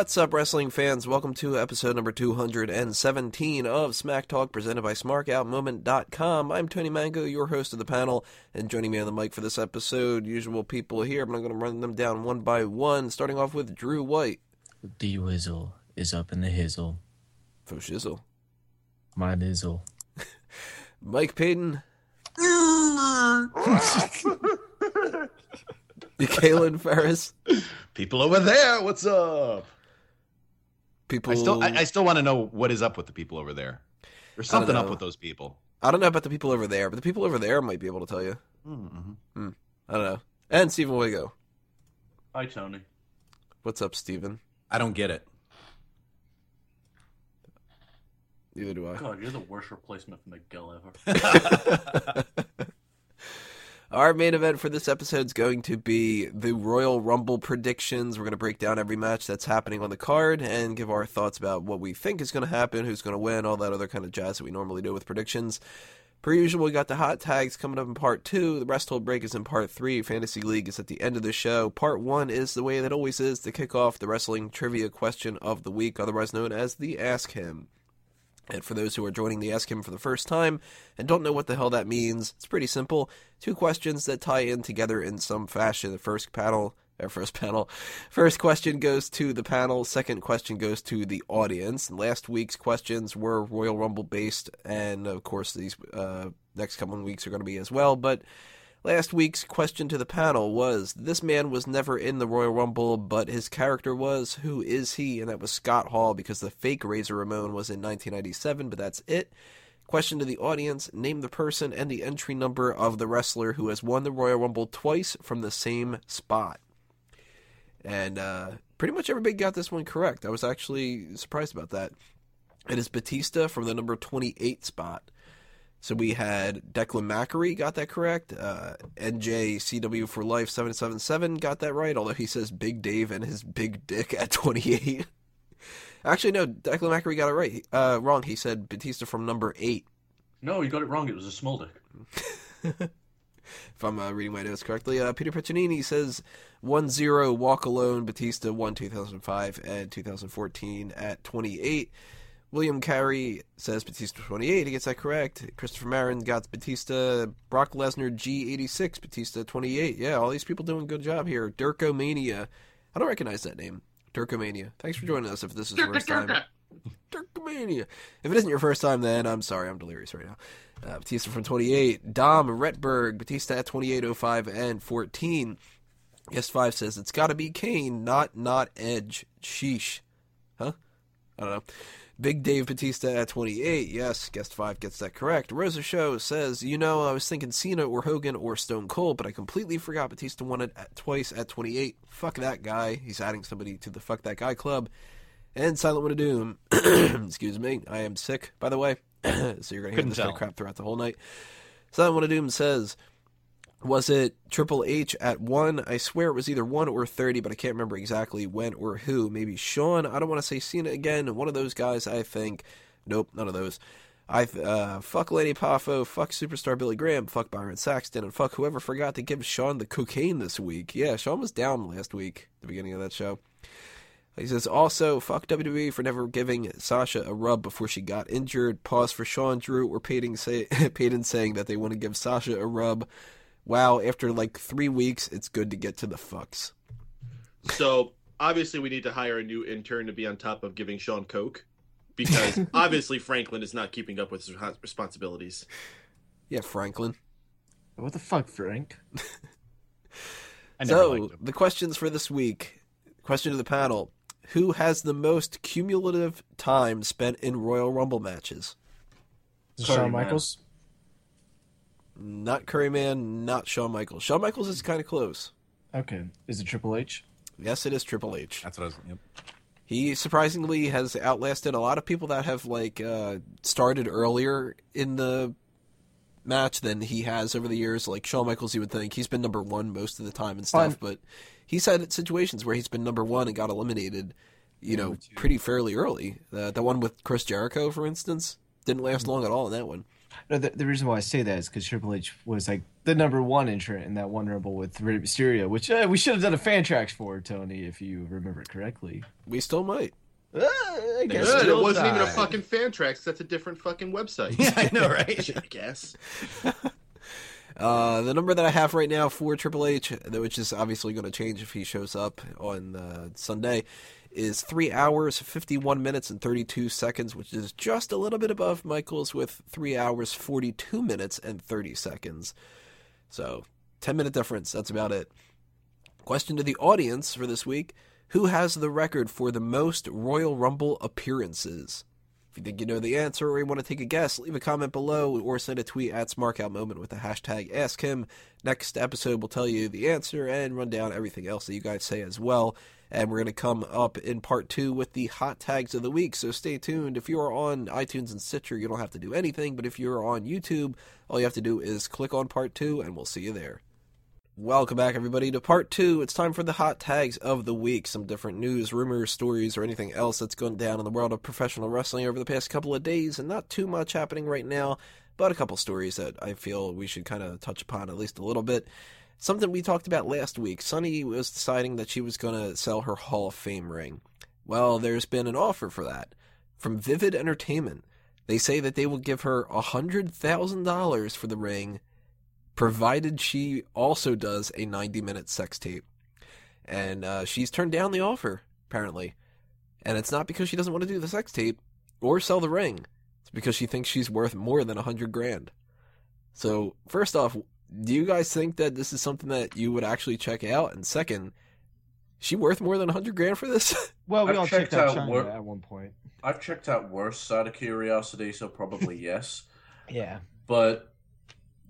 What's up, wrestling fans? Welcome to episode number 217 of Smack Talk, presented by SmarkOutMoment.com. I'm Tony Mango, your host of the panel, and joining me on the mic for this episode, usual people here. I'm going to run them down one by one, starting off with Drew White. The whizzle is up in the hizzle. For shizzle. My nizzle. Mike Payton. Kalen Ferris. People over there, what's up? People. I still, I, I still want to know what is up with the people over there. There's something up with those people. I don't know about the people over there, but the people over there might be able to tell you. Mm-hmm. I don't know. And Stephen Wigo. Hi, Tony. What's up, Stephen? I don't get it. Neither do I. God, you're the worst replacement for Miguel ever. Our main event for this episode is going to be the Royal Rumble predictions. We're going to break down every match that's happening on the card and give our thoughts about what we think is going to happen, who's going to win, all that other kind of jazz that we normally do with predictions. Per usual, we got the hot tags coming up in part two. The rest hold break is in part three. Fantasy League is at the end of the show. Part one is the way that always is to kick off the wrestling trivia question of the week, otherwise known as the Ask Him. And for those who are joining the Ask Him for the first time and don't know what the hell that means, it's pretty simple. Two questions that tie in together in some fashion. The first panel, or first panel, first question goes to the panel. Second question goes to the audience. Last week's questions were Royal Rumble based, and of course these uh, next couple of weeks are going to be as well. But Last week's question to the panel was This man was never in the Royal Rumble, but his character was. Who is he? And that was Scott Hall because the fake Razor Ramon was in 1997, but that's it. Question to the audience Name the person and the entry number of the wrestler who has won the Royal Rumble twice from the same spot. And uh, pretty much everybody got this one correct. I was actually surprised about that. It is Batista from the number 28 spot. So we had Declan Mackery got that correct. Uh, NJCW for Life 777 got that right, although he says Big Dave and his big dick at 28. Actually, no, Declan Mackery got it right. Uh, wrong. He said Batista from number 8. no, he got it wrong. It was a small dick. If I'm uh, reading my notes correctly, uh, Peter Piccinini says 1 0 Walk Alone, Batista 1 2005 and 2014 at 28. William Carey says Batista 28. He gets that correct. Christopher Marin got Batista. Brock Lesnar G86. Batista 28. Yeah, all these people doing a good job here. Dirkomania. I don't recognize that name. Dirkomania. Thanks for joining us if this is your first time. Dirkomania. If it isn't your first time, then I'm sorry. I'm delirious right now. Uh, Batista from 28. Dom Retberg. Batista at 28, 05, and 14. Guest 5 says it's got to be Kane, not not Edge. Sheesh. Huh? I don't know. Big Dave Batista at 28. Yes, guest 5 gets that correct. Rosa Show says, You know, I was thinking Cena or Hogan or Stone Cold, but I completely forgot Batista won it at, twice at 28. Fuck that guy. He's adding somebody to the Fuck That Guy Club. And Silent One of Doom. Excuse me. I am sick, by the way. so you're going to hear Couldn't this kind of crap throughout the whole night. Silent One of Doom says, was it Triple H at one? I swear it was either one or 30, but I can't remember exactly when or who. Maybe Sean. I don't want to say Cena again. One of those guys, I think. Nope, none of those. I uh, fuck Lanny Poffo, fuck superstar Billy Graham, fuck Byron Saxton, and fuck whoever forgot to give Sean the cocaine this week. Yeah, Sean was down last week, the beginning of that show. He says also fuck WWE for never giving Sasha a rub before she got injured. Pause for Sean Drew or Peyton, say, Peyton saying that they want to give Sasha a rub. Wow, after like three weeks, it's good to get to the fucks. So obviously, we need to hire a new intern to be on top of giving Sean coke, because obviously Franklin is not keeping up with his responsibilities. Yeah, Franklin. What the fuck, Frank? So the questions for this week. Question to the panel: Who has the most cumulative time spent in Royal Rumble matches? Is it Curry, Shawn man. Michaels? Curry Man, not Shawn Michaels. Shawn Michaels is kind of close. Okay. Is it Triple H? Yes, it is Triple H. That's what I was. Yep. He surprisingly has outlasted a lot of people that have like uh, started earlier in the match than he has over the years. Like Shawn Michaels, you would think he's been number one most of the time and stuff, Fun. but he's had situations where he's been number one and got eliminated. You know, pretty fairly early. Uh, the one with Chris Jericho, for instance, didn't last long at all in that one. No, the, the reason why I say that is because Triple H was like the number one entrant in that one Rumble with Rey Mysterio, which uh, we should have done a fan tracks for, Tony, if you remember correctly. We still might. Uh, I guess. Good. Good. It wasn't even a fucking fan tracks. That's a different fucking website. Yeah, I know, right? I guess. Uh, the number that I have right now for Triple H, which is obviously going to change if he shows up on uh, Sunday, is three hours, fifty-one minutes, and thirty-two seconds, which is just a little bit above Michaels with three hours, forty-two minutes, and thirty seconds. So, ten-minute difference. That's about it. Question to the audience for this week: Who has the record for the most Royal Rumble appearances? If you think you know the answer or you want to take a guess, leave a comment below or send a tweet at SmarkoutMoment with the hashtag AskHim. Next episode will tell you the answer and run down everything else that you guys say as well. And we're going to come up in part two with the hot tags of the week, so stay tuned. If you are on iTunes and Stitcher, you don't have to do anything, but if you're on YouTube, all you have to do is click on part two and we'll see you there. Welcome back, everybody, to part two. It's time for the hot tags of the week. Some different news, rumors, stories, or anything else that's gone down in the world of professional wrestling over the past couple of days, and not too much happening right now, but a couple stories that I feel we should kind of touch upon at least a little bit. Something we talked about last week. Sunny was deciding that she was going to sell her Hall of Fame ring. Well, there's been an offer for that from Vivid Entertainment. They say that they will give her $100,000 for the ring provided she also does a 90 minute sex tape. And uh, she's turned down the offer, apparently. And it's not because she doesn't want to do the sex tape or sell the ring. It's because she thinks she's worth more than a hundred grand. So, first off, do you guys think that this is something that you would actually check out? And second, she worth more than a hundred grand for this? Well, we I've all checked checked out out Chyna work- at one point. I've checked out worse out of curiosity, so probably yes. Yeah. But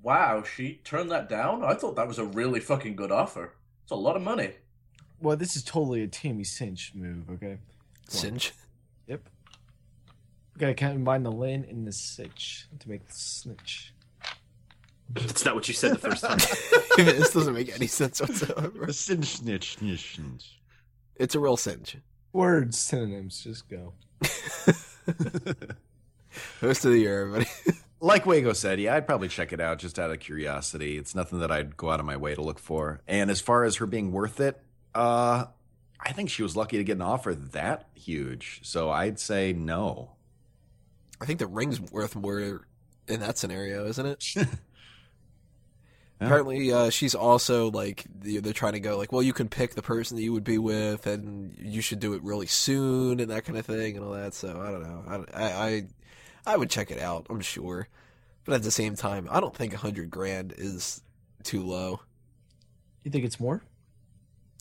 wow, she turned that down? I thought that was a really fucking good offer. It's a lot of money. Well, this is totally a Tammy Cinch move, okay? Cinch. Yep. Gotta combine the Lin and the Cinch to make the snitch. That's not what you said the first time. this doesn't make any sense whatsoever. It's a real cinch. Words, synonyms, just go. Host of the year, everybody. Like Wago said, yeah, I'd probably check it out just out of curiosity. It's nothing that I'd go out of my way to look for. And as far as her being worth it, uh, I think she was lucky to get an offer that huge. So I'd say no. I think the ring's worth more in that scenario, isn't it? Apparently, uh, she's also like they're trying to go like, well, you can pick the person that you would be with, and you should do it really soon, and that kind of thing, and all that. So I don't know. I I, I would check it out. I'm sure, but at the same time, I don't think a hundred grand is too low. You think it's more?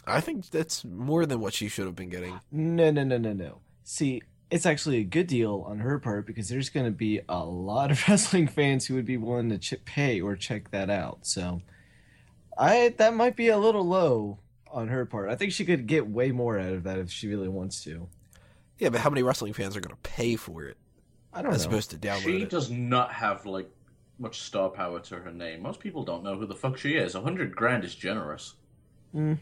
I think that's more than what she should have been getting. No, no, no, no, no. See, it's actually a good deal on her part because there's going to be a lot of wrestling fans who would be willing to ch- pay or check that out. So, I that might be a little low on her part. I think she could get way more out of that if she really wants to. Yeah, but how many wrestling fans are going to pay for it I don't as know. opposed to download She it? does not have like much star power to her name. Most people don't know who the fuck she is. A hundred grand is generous. Mm.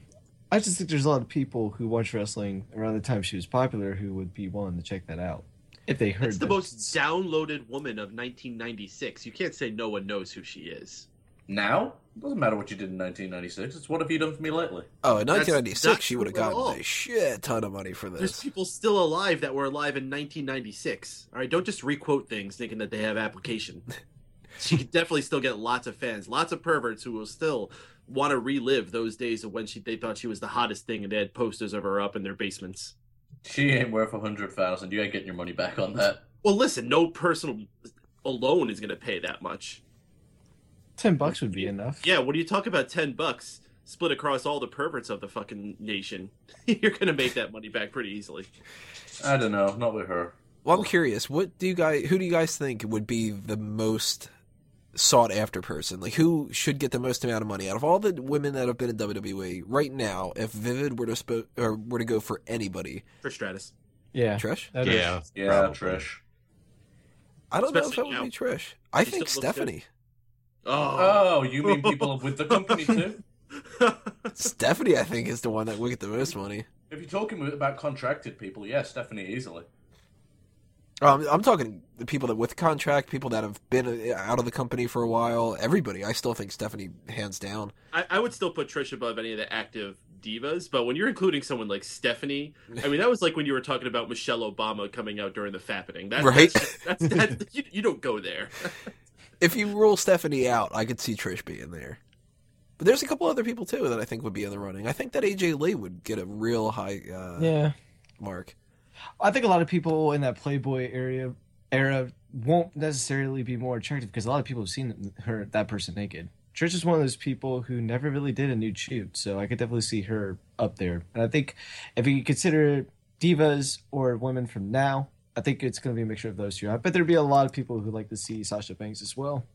I just think there's a lot of people who watch wrestling around the time she was popular who would be willing to check that out if they heard. It's the that- most downloaded woman of 1996. You can't say no one knows who she is. Now it doesn't matter what you did in 1996. It's what have you done for me lately? Oh, in 1996, she would have true at gotten all. a shit ton of money for this. There's people still alive that were alive in 1996. All right, don't just requote things thinking that they have application. she could definitely still get lots of fans, lots of perverts who will still want to relive those days of when she they thought she was the hottest thing and they had posters of her up in their basements. She ain't worth a hundred thousand. You ain't getting your money back on that. Well, listen, no person alone is going to pay that much. ten bucks would be enough. Yeah, when you talk about 10 bucks split across all the perverts of the fucking nation, you're going to make that money back pretty easily. I don't know. Not with her. Well, I'm curious. What do you guys? Who do you guys think would be the most sought after person? Like, who should get the most amount of money out of all the women that have been in WWE right now? If Vivid were to spo- or were to go for anybody, For Stratus. Yeah, Trish. that is- Yeah. Yeah. Trish. I don't know if that would now. be Trish. I She think still looks good. Stephanie. Oh. Oh, you mean people with the company too? Stephanie, I think, is the one that would get the most money. If you're talking about contracted people, yeah, Stephanie easily. Um, I'm talking the people that with contract, people that have been uh, out of the company for a while. Everybody, I still think Stephanie hands down. I, I would still put Trish above any of the active divas, but when you're including someone like Stephanie, I mean, that was like when you were talking about Michelle Obama coming out during the fappening. That, Right. That's, that's, that's, you, you don't go there. If you rule Stephanie out, I could see Trish being there. But there's a couple other people too that I think would be in the running. I think that AJ Lee would get a real high uh, Yeah. mark. I think a lot of people in that Playboy area era won't necessarily be more attractive because a lot of people have seen her that person naked. Trish is one of those people who never really did a nude shoot, so I could definitely see her up there. And I think if you consider divas or women from now, I think it's going to be a mixture of those two. I bet there'd be a lot of people who like to see Sasha Banks as well,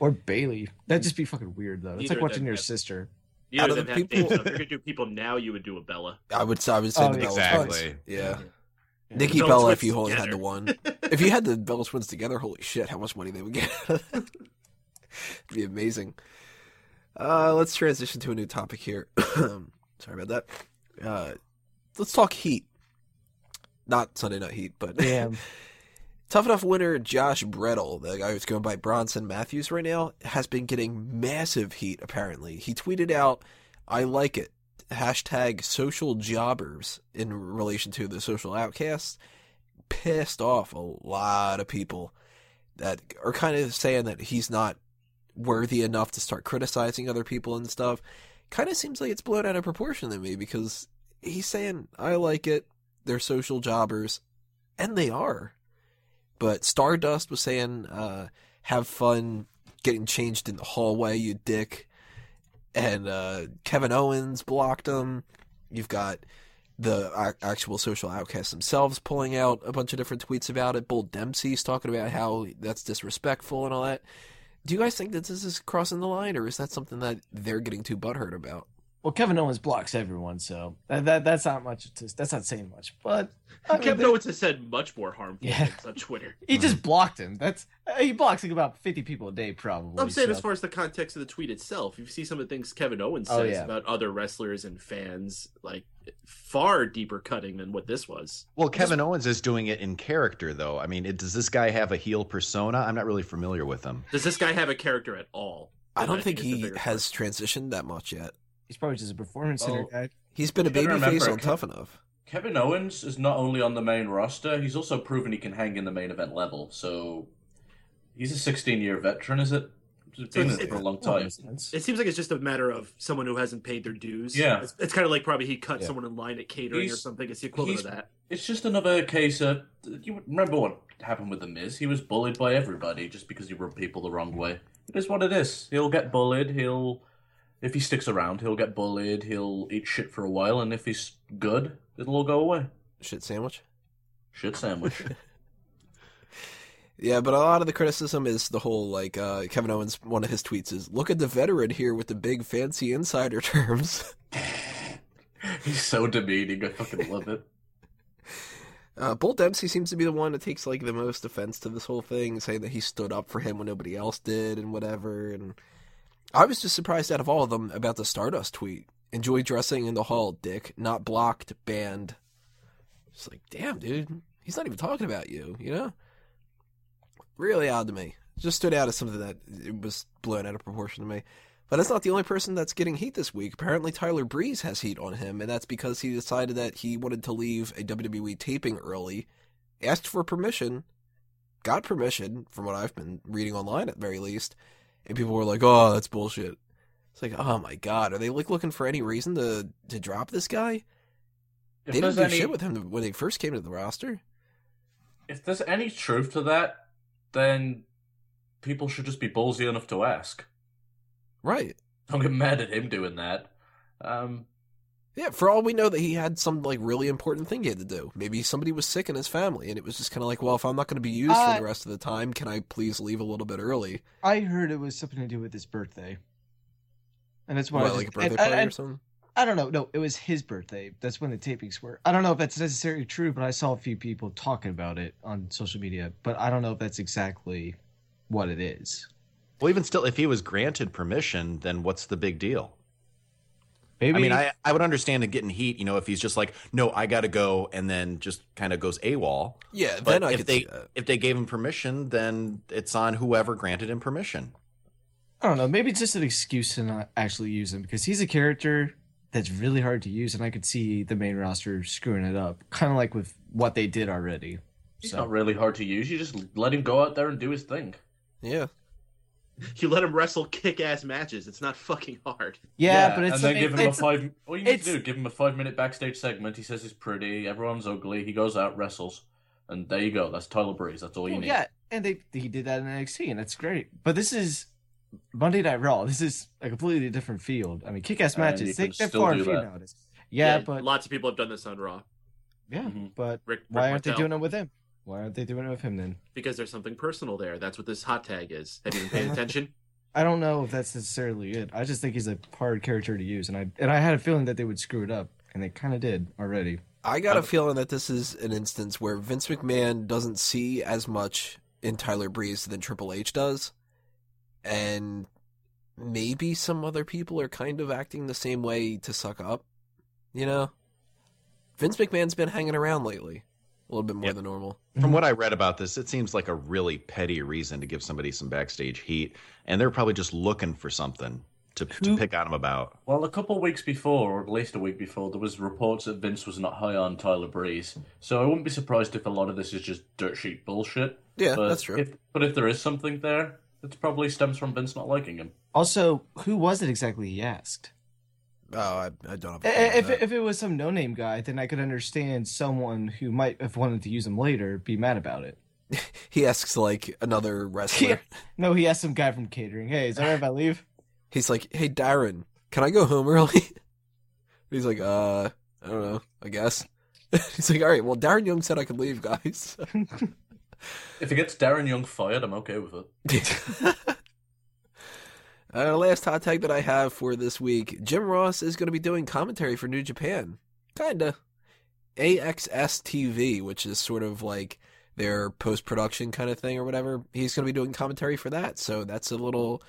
or Bayley. That'd just be fucking weird though. It's like watching your sister. Neither Out of of the people- dates. So if you're gonna do people now, you would do a Bella. I would. I would say Oh, the yeah. Bella Exactly. Twins. Yeah. Yeah. Nikki Bella Bella, if you only had the one. if you had the Bella Twins together, holy shit, how much money they would get. It'd be amazing. Uh, let's transition to a new topic here. Sorry about that. Uh, let's talk Heat. Not Sunday Night Heat, but Damn. Tough Enough winner Josh Bredl, the guy who's going by Bronson Matthews right now, has been getting massive heat, apparently. He tweeted out, I like it, hashtag social jobbers in relation to the social outcasts. Pissed off a lot of people that are kind of saying that he's not worthy enough to start criticizing other people and stuff. Kind of seems like it's blown out of proportion to me because he's saying, I like it, they're social jobbers, and they are. But Stardust was saying, uh, have fun getting changed in the hallway, you dick. And uh, Kevin Owens blocked him. You've got the ac- actual social outcasts themselves pulling out a bunch of different tweets about it. Bull Dempsey's talking about how that's disrespectful and all that. Do you guys think that this is crossing the line, or is that something that they're getting too butthurt about? Well, Kevin Owens blocks everyone, so that, that that's not much. To, that's not saying much, but I mean, Kevin they- Owens has said much more harmful Yeah. things on Twitter. he just blocked him. That's uh, he blocks like about fifty people a day, probably. I'm saying so- as far as the context of the tweet itself, you see some of the things Kevin Owens Oh, says yeah. about other wrestlers and fans, like far deeper cutting than what this was. Well, Kevin Owens is doing it in character, though. I mean, it, does this guy have a heel persona? I'm not really familiar with him. Does this guy have a character at all? I don't think he bigger has transitioned that much yet. He's probably just a performance center Oh. guy. He's been a You gotta babyface on Kev- Tough Enough. Kevin Owens is not only on the main roster, he's also proven he can hang in the main event level. So he's a 16 year veteran, is it? He's been it for a long time. It seems like it's just a matter of someone who hasn't paid their dues. Yeah. it's, it's kind of like probably he cut Yeah. someone in line at catering or something. It's the equivalent of that. It's just another case of you remember what happened with the Miz. He was bullied by everybody just because he rubbed people the wrong way. It is what it is. He'll get bullied. He'll, if he sticks around, he'll get bullied. He'll eat shit for a while, and if he's good, it'll all go away. Shit sandwich. Shit sandwich. Yeah, but a lot of the criticism is the whole like uh, Kevin Owens. One of his tweets is, "Look at the veteran here with the big fancy insider terms." he's so demeaning. I fucking love it. Uh, Bull Dempsey seems to be the one that takes like the most offense to this whole thing, saying that he stood up for him when nobody else did and whatever. And I was just surprised out of all of them about the Stardust tweet. Enjoy dressing in the hall, Dick. Not blocked, banned. It's like, damn, dude, he's not even talking about you. You know, really odd to me. Just stood out as something that it was blown out of proportion to me. But that's not the only person that's getting heat this week. Apparently, Tyler Breeze has heat on him, and that's because he decided that he wanted to leave a WWE taping early, asked for permission, got permission, from what I've been reading online at the very least, and people were like, "Oh, that's bullshit." It's like, oh my god, are they like looking for any reason to to drop this guy? If they didn't do any, shit with him when they first came to the roster. if there's any truth to that, then people should just be ballsy enough to ask. Right. Don't get mad at him doing that. Um, Yeah, for all we know that he had some like really important thing he had to do. Maybe somebody was sick in his family and it was just kind of like, well, if I'm not going to be used Uh, for the rest of the time, can I please leave a little bit early? I heard it was something to do with his birthday, and that's why What, I like a birthday and- party and- or something? I don't know. No, it was his birthday. That's when the tapings were. I don't know if that's necessarily true, but I saw a few people talking about it on social media. But I don't know if that's exactly what it is. Well, even still, if he was granted permission, then what's the big deal? Maybe I mean, I, I would understand it getting heat, you know, if he's just like, no, I got to go, and then just kind of goes AWOL. Yeah, But then I if could they see that. if they gave him permission, then it's on whoever granted him permission. I don't know. Maybe it's just an excuse to not actually use him because he's a character that's really hard to use, and I could see the main roster screwing it up, kind of like with what they did already. He's So- not really hard to use. You just let him go out there and do his thing. Yeah. You let him wrestle kick-ass matches. It's not fucking hard. Yeah, but it's and then it- give him a five. All you need to do, give him a five-minute backstage segment. He says he's pretty. Everyone's ugly. He goes out, wrestles, and there you go. That's Tyler Breeze. That's all you need. yeah, and they he did that in NXT, and it's great. But this is Monday Night Raw. This is a completely different field. I mean, kick-ass And matches They, they're far and few nowadays. Yeah, but lots of people have done this on Raw. yeah, Mhm. but Rick, why Rick aren't they doing it with him? Why aren't they doing it with him then? Because there's something personal there. That's what this hot tag is. Have you been paying attention? I don't know if that's necessarily it. I just think he's a hard character to use, and I and I had a feeling that they would screw it up, and they kind of did already. I got a Um, feeling that this is an instance where Vince McMahon doesn't see as much in Tyler Breeze than Triple H does. And maybe some other people are kind of acting the same way to suck up. You know? Vince McMahon's been hanging around lately. A little bit more Yep. than normal. From what mhm. I read about this, it seems like a really petty reason to give somebody some backstage heat, and they're probably just looking for something to, to pick on him about. Well, a couple of weeks before, or at least a week before, there was reports that Vince was not high on Tyler Breeze. So I wouldn't be surprised if a lot of this is just dirt sheet bullshit. Yeah, but that's true. If, but if there is something there, it probably stems from Vince not liking him. Also, who was it exactly he asked? Oh, I, I don't have a I- If about that. if it was some no name guy, then I could understand someone who might have wanted to use him later be mad about it. He asks like another wrestler. Yeah. No, he asks some guy from catering. Hey, is that all right if I leave? He's like, "Hey Darren, can I go home early?" He's like, "Uh, I don't know. I guess." He's like, "All right. Well, Darren Young said I could leave, guys." If it gets Darren Young fired, I'm okay with it. Uh, last hot tag that I have for this week: Jim Ross is going to be doing commentary for New Japan. Kinda. AXS TV, which is sort of like their post production kind of thing or whatever. He's going to be doing commentary for that. So that's a little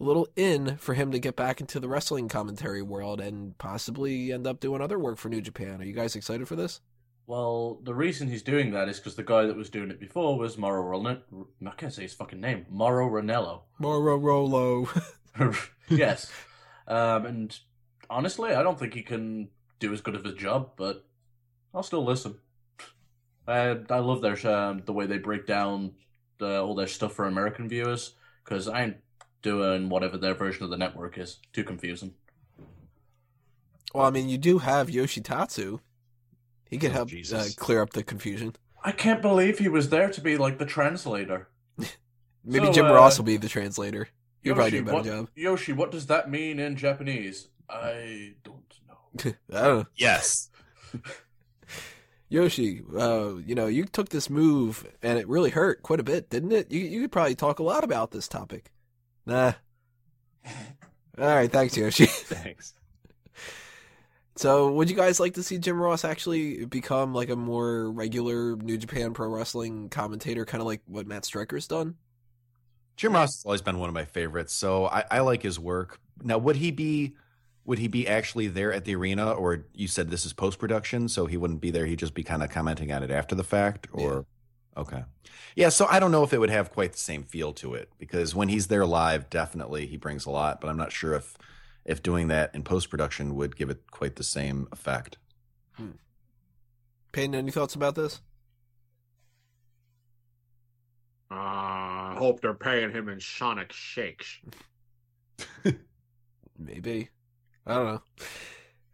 a little in for him to get back into the wrestling commentary world and possibly end up doing other work for New Japan. Are you guys excited for this? Well, the reason he's doing that is because the guy that was doing it before was Mauro Ranallo. I can't say his fucking name. Mauro Ranallo. Moro Rolo. yes. Um, and honestly, I don't think he can do as good of a job, but I'll still listen. I I love their um, the way they break down the, all their stuff for American viewers because I ain't doing whatever their version of the network is. Too confusing. well, I mean, you do have Yoshitatsu. He could Oh, help uh, clear up the confusion. I can't believe he was there to be like the translator. Maybe So, Jim uh, Ross will be the translator. He'll probably do a Yoshi, better what, job. Yoshi, what does that mean in Japanese? I don't know. I don't know. Yes. Yoshi, uh, you know, you took this move and it really hurt quite a bit, didn't it? You you could probably talk a lot about this topic. Nah. All right, thanks, Yoshi. Thanks. So, would you guys like to see Jim Ross actually become like a more regular New Japan Pro Wrestling commentator, kind of like what Matt Striker's done? Jim Ross has always been one of my favorites, so I, I like his work. Now, would he be would he be actually there at the arena, or you said this is post production, so he wouldn't be there? He'd just be kind of commenting on it after the fact, or okay, yeah. So I don't know if it would have quite the same feel to it because when he's there live, definitely he brings a lot, but I'm not sure if if doing that in post production would give it quite the same effect. Payne, any thoughts about this? Uh, I hope they're paying him in Sonic shakes. Maybe. I don't know.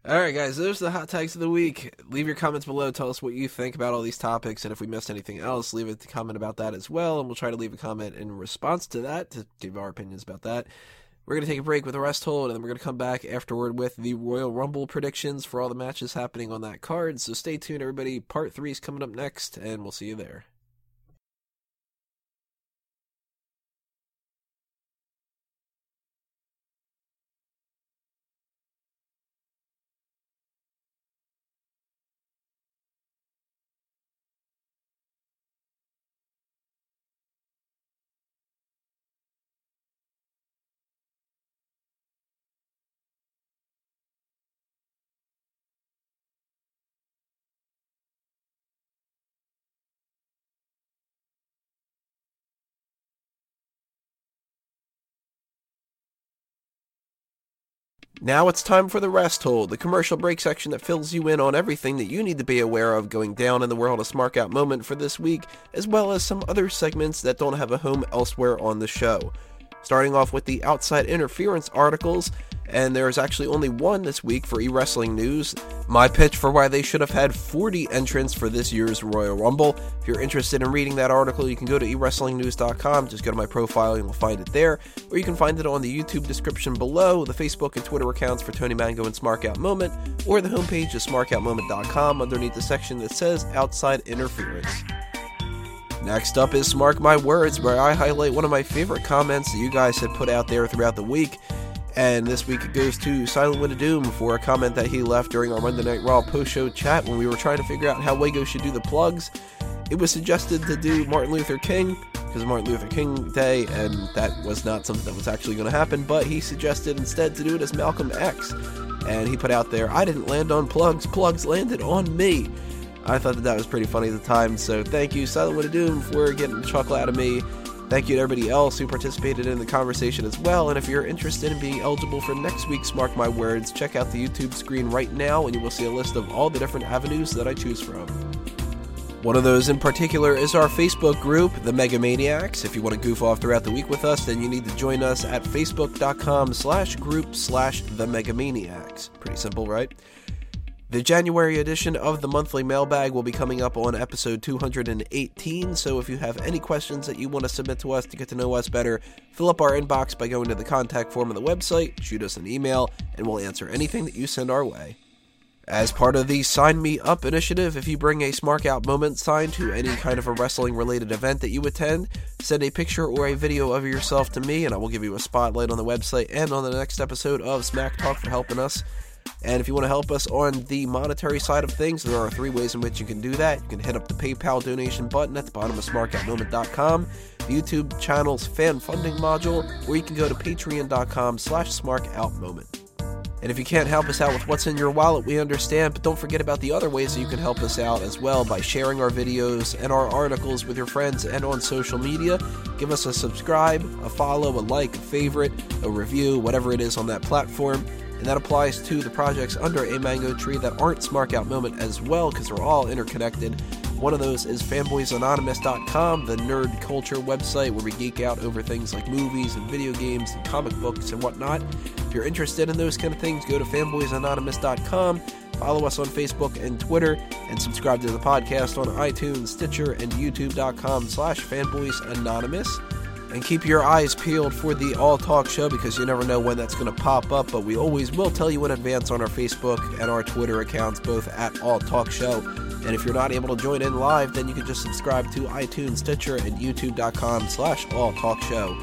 All right, guys, those are the hot tags of the week. Leave your comments below. Tell us what you think about all these topics, and if we missed anything else, leave a comment about that as well, and we'll try to leave a comment in response to that to give our opinions about that. We're going to take a break with the rest hold, and then we're going to come back afterward with the Royal Rumble predictions for all the matches happening on that card. So stay tuned, everybody. Part three is coming up next, and we'll see you there. Now it's time for the rest hold, the commercial break section that fills you in on everything that you need to be aware of going down in the world of Smark Out Moment for this week, as well as some other segments that don't have a home elsewhere on the show. Starting off with the outside interference articles, and there's actually only one this week for e-wrestling news. My pitch for why they should have had 40 entrants for this year's Royal Rumble. If you're interested in reading that article, you can go to ewrestlingnews.com, just go to my profile and you'll find it there, or you can find it on the YouTube description below, the Facebook and Twitter accounts for Tony Mango and Smarkout Moment, or the homepage of smarkoutmoment.com underneath the section that says Outside Interference. Next up is Mark My Words, where I highlight one of my favorite comments that you guys had put out there throughout the week. And this week it goes to Silent Wind of Doom for a comment that he left during our Monday Night Raw post show chat when we were trying to figure out how Wago should do the plugs. It was suggested to do Martin Luther King because Martin Luther King Day, and that was not something that was actually going to happen, but he suggested instead to do it as Malcolm X. And he put out there, I didn't land on plugs, plugs landed on me. I thought that that was pretty funny at the time, so thank you, Silent Wind of Doom, for getting the chuckle out of me. Thank you to everybody else who participated in the conversation as well. And if you're interested in being eligible for next week's Mark My Words, check out the YouTube screen right now and you will see a list of all the different avenues that I choose from. One of those in particular is our Facebook group, The Megamaniacs. If you want to goof off throughout the week with us, then you need to join us at facebook.com slash group slash The Megamaniacs. Pretty simple, right? The January edition of the monthly mailbag will be coming up on episode 218. So if you have any questions that you want to submit to us to get to know us better, fill up our inbox by going to the contact form on the website, shoot us an email, and we'll answer anything that you send our way. As part of the Sign Me Up initiative, if you bring a Smark Out Moment sign to any kind of a wrestling related event that you attend, send a picture or a video of yourself to me, and I will give you a spotlight on the website and on the next episode of Smack Talk for helping us. And if you want to help us on the monetary side of things, there are three ways in which you can do that. You can hit up the PayPal donation button at the bottom of smarkoutmoment.com, the YouTube channel's fan funding module, or you can go to patreon.com slash smarkoutmoment. And if you can't help us out with what's in your wallet, we understand, but don't forget about the other ways that you can help us out as well by sharing our videos and our articles with your friends and on social media. Give us a subscribe, a follow, a like, a favorite, a review, whatever it is on that platform and that applies to the projects under a mango tree that aren't Smark Out Moment as well, because they're all interconnected. One of those is fanboysanonymous.com, the nerd culture website where we geek out over things like movies and video games and comic books and whatnot. If you're interested in those kind of things, go to fanboysanonymous.com, follow us on Facebook and Twitter, and subscribe to the podcast on iTunes, Stitcher, and youtube.com slash fanboysanonymous and keep your eyes peeled for the All Talk show because you never know when that's going to pop up. But we always will tell you in advance on our Facebook and our Twitter accounts, both at All Talk Show. And if you're not able to join in live, then you can just subscribe to iTunes, Stitcher, and YouTube.com slash All Talk Show.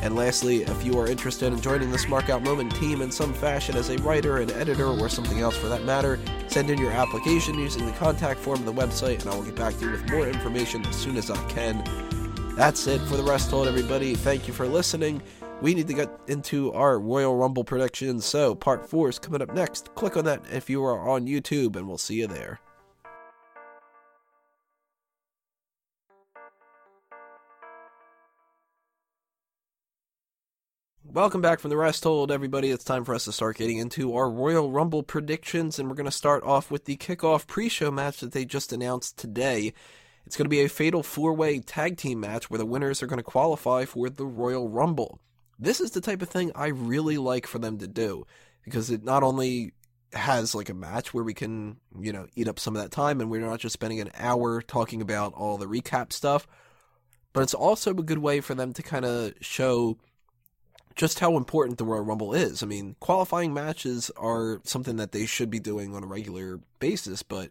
And lastly, if you are interested in joining the Smark Out Moment team in some fashion as a writer, an editor, or something else for that matter, send in your application using the contact form on the website, and I will get back to you with more information as soon as I can. That's it for the rest hold, everybody. Thank you for listening. We need to get into our Royal Rumble predictions, so part four is coming up next. Click on that if you are on YouTube, and we'll see you there. Welcome back from the rest hold, everybody. It's time for us to start getting into our Royal Rumble predictions, and we're going to start off with the kickoff pre show match that they just announced today. It's going to be a fatal four way tag team match where the winners are going to qualify for the Royal Rumble. This is the type of thing I really like for them to do because it not only has like a match where we can, you know, eat up some of that time and we're not just spending an hour talking about all the recap stuff, but it's also a good way for them to kind of show just how important the Royal Rumble is. I mean, qualifying matches are something that they should be doing on a regular basis, but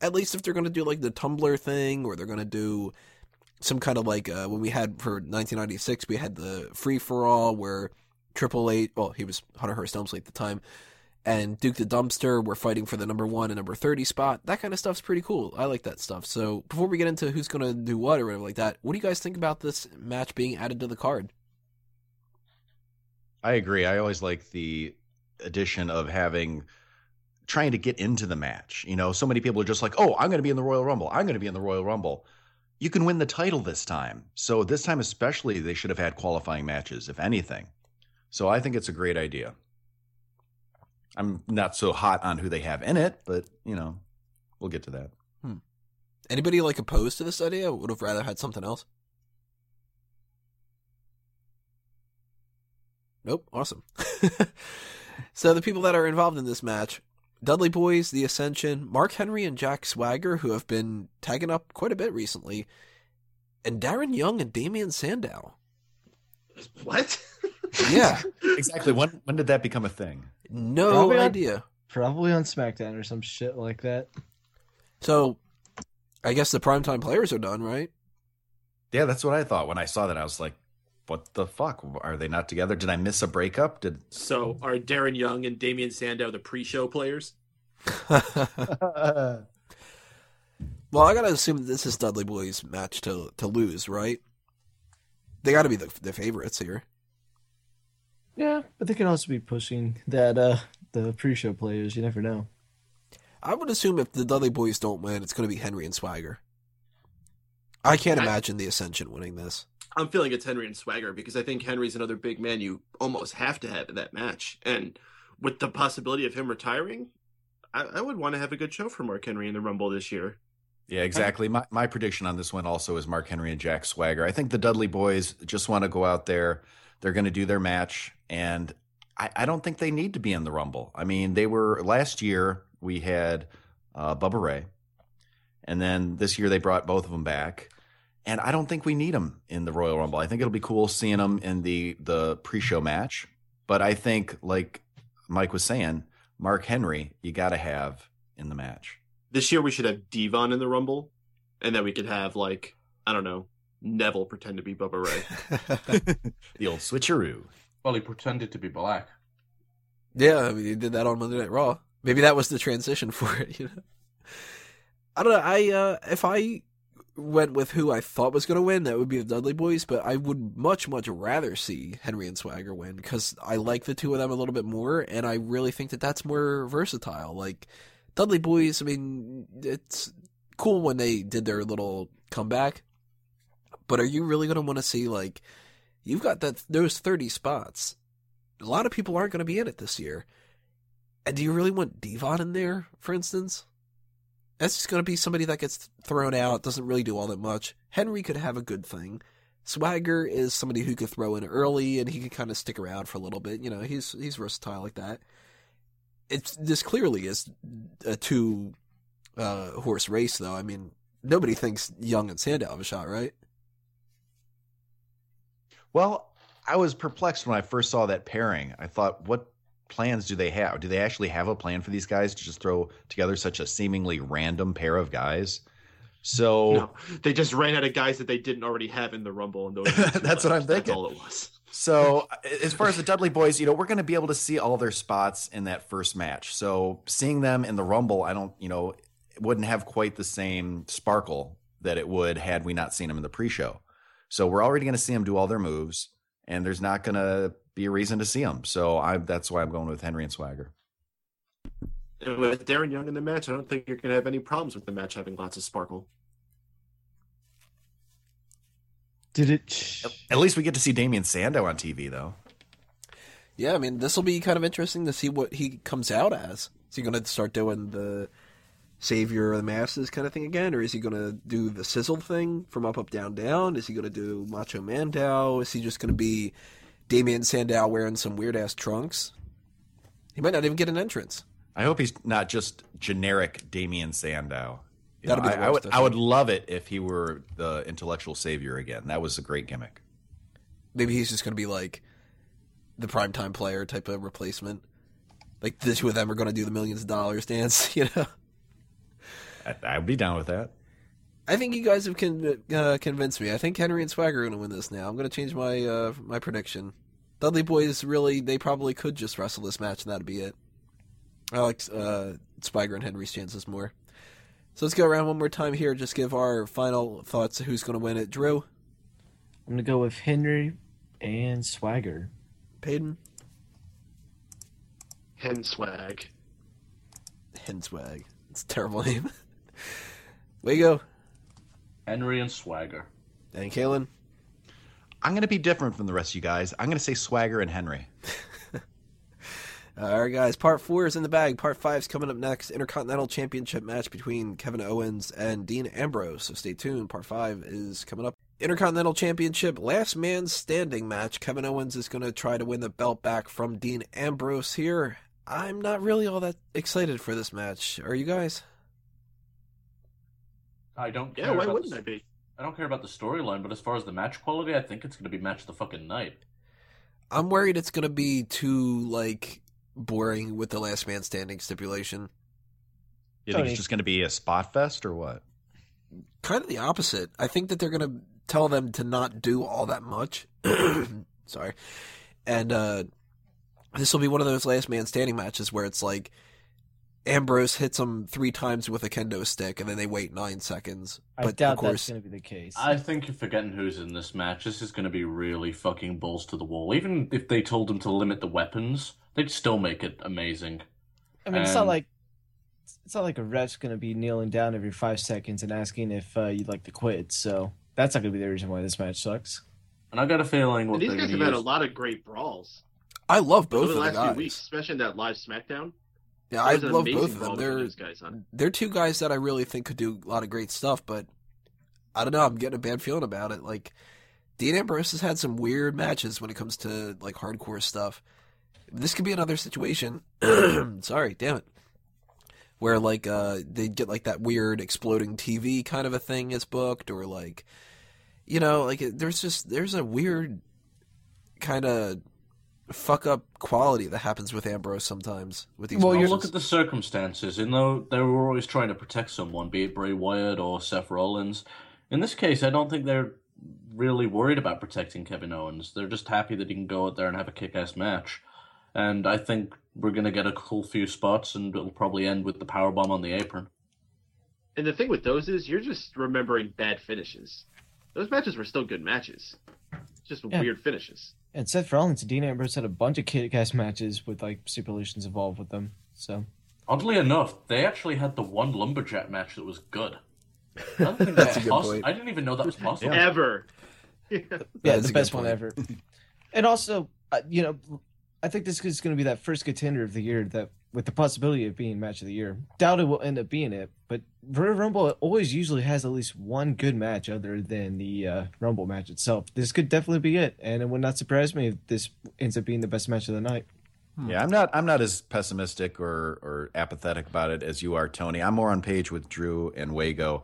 at least if they're going to do like the Tumblr thing or they're going to do some kind of like uh, when we had for 1996 we had the free for all where Triple H well he was Hunter Hearst Helmsley at the time and Duke the Dumpster were fighting for the number one and number 30 spot. That kind of stuff's pretty cool. I like that stuff. So before we get into who's going to do what or whatever like that what do you guys think about this match being added to the card? I agree. I always like the addition of having trying to get into the match. You know, so many people are just like, "Oh, I'm going to be in the Royal Rumble. I'm going to be in the Royal Rumble." You can win the title this time. So this time especially they should have had qualifying matches if anything. So I think it's a great idea. I'm not so hot on who they have in it, but you know, we'll get to that. Hmm. Anybody like opposed to this idea? Would have rather had something else. Nope. Awesome. so the people that are involved in this match: Dudley Boys, The Ascension, Mark Henry, and Jack Swagger, who have been tagging up quite a bit recently, and Darren Young and Damien Sandow. What? Yeah. Exactly. when when did that become a thing? No Probably on- idea. Probably on SmackDown or some shit like that. So, I guess the primetime players are done, right? Yeah, that's what I thought when I saw that. I was like, "What the fuck? Are they not together? Did I miss a breakup? Did so are Darren Young and Damien Sandow the pre-show players? well, I gotta assume that this is Dudley Boys' match to to lose, right? They got to be the the favorites here. Yeah, but they can also be pushing that uh the pre-show players. You never know. I would assume if the Dudley Boys don't win, it's going to be Henry and Swagger. I can't I- imagine the Ascension winning this. I'm feeling it's Henry and Swagger because I think Henry's another big man you almost have to have in that match. And with the possibility of him retiring, I, I would want to have a good show for Mark Henry in the Rumble this year. Yeah, exactly. My my prediction on this one also is Mark Henry and Jack Swagger. I think the Dudley boys just want to go out there. They're going to do their match, and I, I don't think they need to be in the Rumble. I mean, they were last year. We had uh, Bubba Ray, and then this year they brought both of them back. And I don't think we need them in the Royal Rumble. I think it'll be cool seeing them in the the pre-show match. But I think, like Mike was saying, Mark Henry, you got to have in the match. This year we should have D-Von in the Rumble, and then we could have like I don't know Neville pretend to be Bubba Ray. The old switcheroo. Well, he pretended to be black. yeah, I mean, he did that on Monday Night Raw. Maybe that was the transition for it. You know, I don't know. I uh, if I went with who I thought was going to win, that would be the Dudley Boys. But I would much much rather see Henry and Swagger win because I like the two of them a little bit more, and I really think that that's more versatile. Like Dudley Boys, I mean, it's cool when they did their little comeback, but are you really going to want to see like you've got that those thirty spots? A lot of people aren't going to be in it this year. And do you really want D-Von in there, for instance? That's just going to be somebody that gets thrown out, doesn't really do all that much. Henry could have a good thing. Swagger is somebody who could throw in early and he could kind of stick around for a little bit. You know, he's he's versatile like that. It's this clearly is a two uh, horse race, though. I mean, nobody thinks Young and Sandow have a shot, right? Well, I was perplexed when I first saw that pairing. I thought, what plans do they have? Do they actually have a plan for these guys to just throw together such a seemingly random pair of guys? So No, they just ran out of guys that they didn't already have in the Rumble, and those That's what I'm That's thinking. all it was. So, as far as the Dudley boys, you know, we're going to be able to see all their spots in that first match. So, seeing them in the Rumble, I don't, you know, wouldn't have quite the same sparkle that it would had we not seen them in the pre-show. So, we're already going to see them do all their moves, and there's not going to be a reason to see them. So, I that's why I'm going with Henry and Swagger. And with Darren Young in the match, I don't think you're going to have any problems with the match having lots of sparkle. Did it? At least we get to see Damien Sandow on TV, though. Yeah, I mean, this will be kind of interesting to see what he comes out as. Is he going to start doing the savior of the masses kind of thing again, or is he going to do the sizzle thing from up, up, down, down? Is he going to do Macho Mandow? Is he just going to be Damien Sandow wearing some weird ass trunks? He might not even get an entrance. I hope he's not just generic Damien Sandow. You That'll know, be I, I would I I would love it if he were the intellectual savior again. That was a great gimmick. Maybe he's just going to be like the primetime player type of replacement. Like the two of them are going to do the millions of dollars dance, you know? I, I would be down with that. I think you guys have con- uh, convinced me. I think Henry and Swagger are going to win this now. I'm going to change my uh, my prediction. Dudley Boys really, they probably could just wrestle this match and that'd be it. I like uh, Swagger and Henry's chances more. So let's go around one more time here. Just give our final thoughts of who's going to win it. Drew, I'm gonna go with Henry and Swagger. Payton, Hen swag. Henswag. It's a terrible name. Way go. Henry and Swagger. and Kalen. I'm going to be different from the rest of you guys. I'm going to say Swagger and Henry. All right, guys. Part four is in the bag. Part five is coming up next. Intercontinental Championship match between Kevin Owens and Dean Ambrose. So stay tuned. Part five is coming up. Intercontinental Championship last man standing match. Kevin Owens is going to try to win the belt back from Dean Ambrose here. I'm not really all that excited for this match. Are you guys? I don't care. Yeah, why about wouldn't the, I be? I don't care about the storyline, but as far as the match quality, I think it's going to be match the fucking night. I'm worried it's going to be too like boring with the last man standing stipulation. You think Tony. it's just going to be a spot fest or what? kind of the opposite. I think that they're going to tell them to not do all that much. Sorry. And uh this will be one of those last man standing matches where it's like Ambrose hits him three times with a kendo stick and then they wait nine seconds. I But doubt of course, that's going to be the case. I think you're forgetting who's in this match. This is going to be really fucking balls to the wall. Even if they told them to limit the weapons, they'd still make it amazing. I mean, it's not like it's not like a ref's going to be kneeling down every five seconds and asking if uh, you'd like to quit. So that's not going to be the reason why this match sucks. And I got a feeling what And these they're guys going have to had a lot of great brawls I love both over of the the last guys. few weeks, especially in that live SmackDown. Yeah, I love both of them. They're guys, huh? they're two guys that I really think could do a lot of great stuff, but I don't know. I'm getting a bad feeling about it. Like Dean Ambrose has had some weird matches when it comes to like hardcore stuff. This could be another situation. Sorry, damn it. Where like uh they get like that weird exploding TV kind of a thing is booked, or like you know like there's just there's a weird kind of fuck up quality that happens with Ambrose sometimes with these. Well, Well, you're- look at the circumstances. In though they were always trying to protect someone, be it Bray Wyatt or Seth Rollins. In this case, I don't think they're really worried about protecting Kevin Owens. They're just happy that he can go out there and have a kick-ass match. And I think we're gonna get a cool few spots, and it'll probably end with the power bomb on the apron. And the thing with those is you're just remembering bad finishes. Those matches were still good matches. Just Yeah. weird finishes. And Seth Rollins and Dean Ambrose had a bunch of kick-ass matches with like stipulations involved with them. So Oddly enough, they actually had the one lumberjack match that was good. I don't think That's that's a good possible. point. I didn't even know that was possible. Ever. yeah, That's a the best one ever. and also, uh, you know, I think this is going to be that first contender of the year that, with the possibility of being match of the year. Doubt it will end up being it, but Royal Rumble always usually has at least one good match other than the uh, Rumble match itself. This could definitely be it, and it would not surprise me if this ends up being the best match of the night. Yeah, I'm not. I'm not as pessimistic or or apathetic about it as you are, Tony. I'm more on page with Drew and Wago.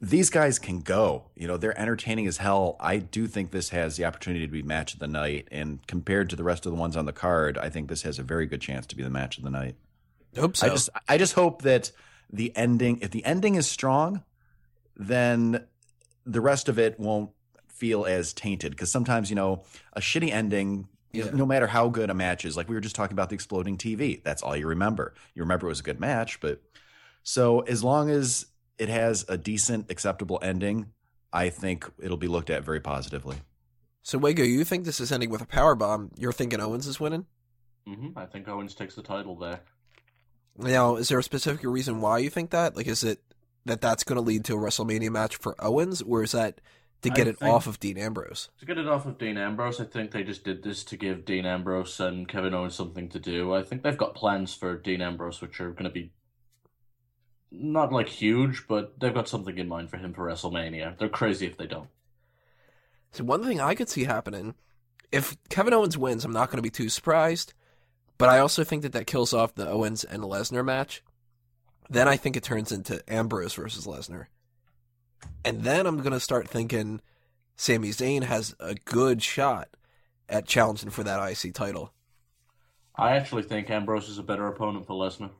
These guys can go. You know, they're entertaining as hell. I do think this has the opportunity to be match of the night, and compared to the rest of the ones on the card, I think this has a very good chance to be the match of the night. Hope so. I just I just hope that the ending if the ending is strong, then the rest of it won't feel as tainted because sometimes you know a shitty ending Yeah. no matter how good a match is like we were just talking about the exploding tv that's all you remember you remember it was a good match but so as long as it has a decent acceptable ending i think it'll be looked at very positively So, Wago, you think this is ending with a power bomb? You're thinking Owens is winning? hmm I think Owens takes the title there. Now, is there a specific reason why you think that? Like, is it that that's going to lead to a WrestleMania match for Owens, or is that to get I it off of Dean Ambrose? To get it off of Dean Ambrose, I think they just did this to give Dean Ambrose and Kevin Owens something to do. I think they've got plans for Dean Ambrose, which are going to be not like huge, but they've got something in mind for him for WrestleMania. They're crazy if they don't. So, one thing I could see happening, if Kevin Owens wins, I'm not going to be too surprised. But I also think that that kills off the Owens and Lesnar match. Then I think it turns into Ambrose versus Lesnar. And then I'm going to start thinking Sami Zayn has a good shot at challenging for that IC title. I actually think Ambrose is a better opponent for Lesnar.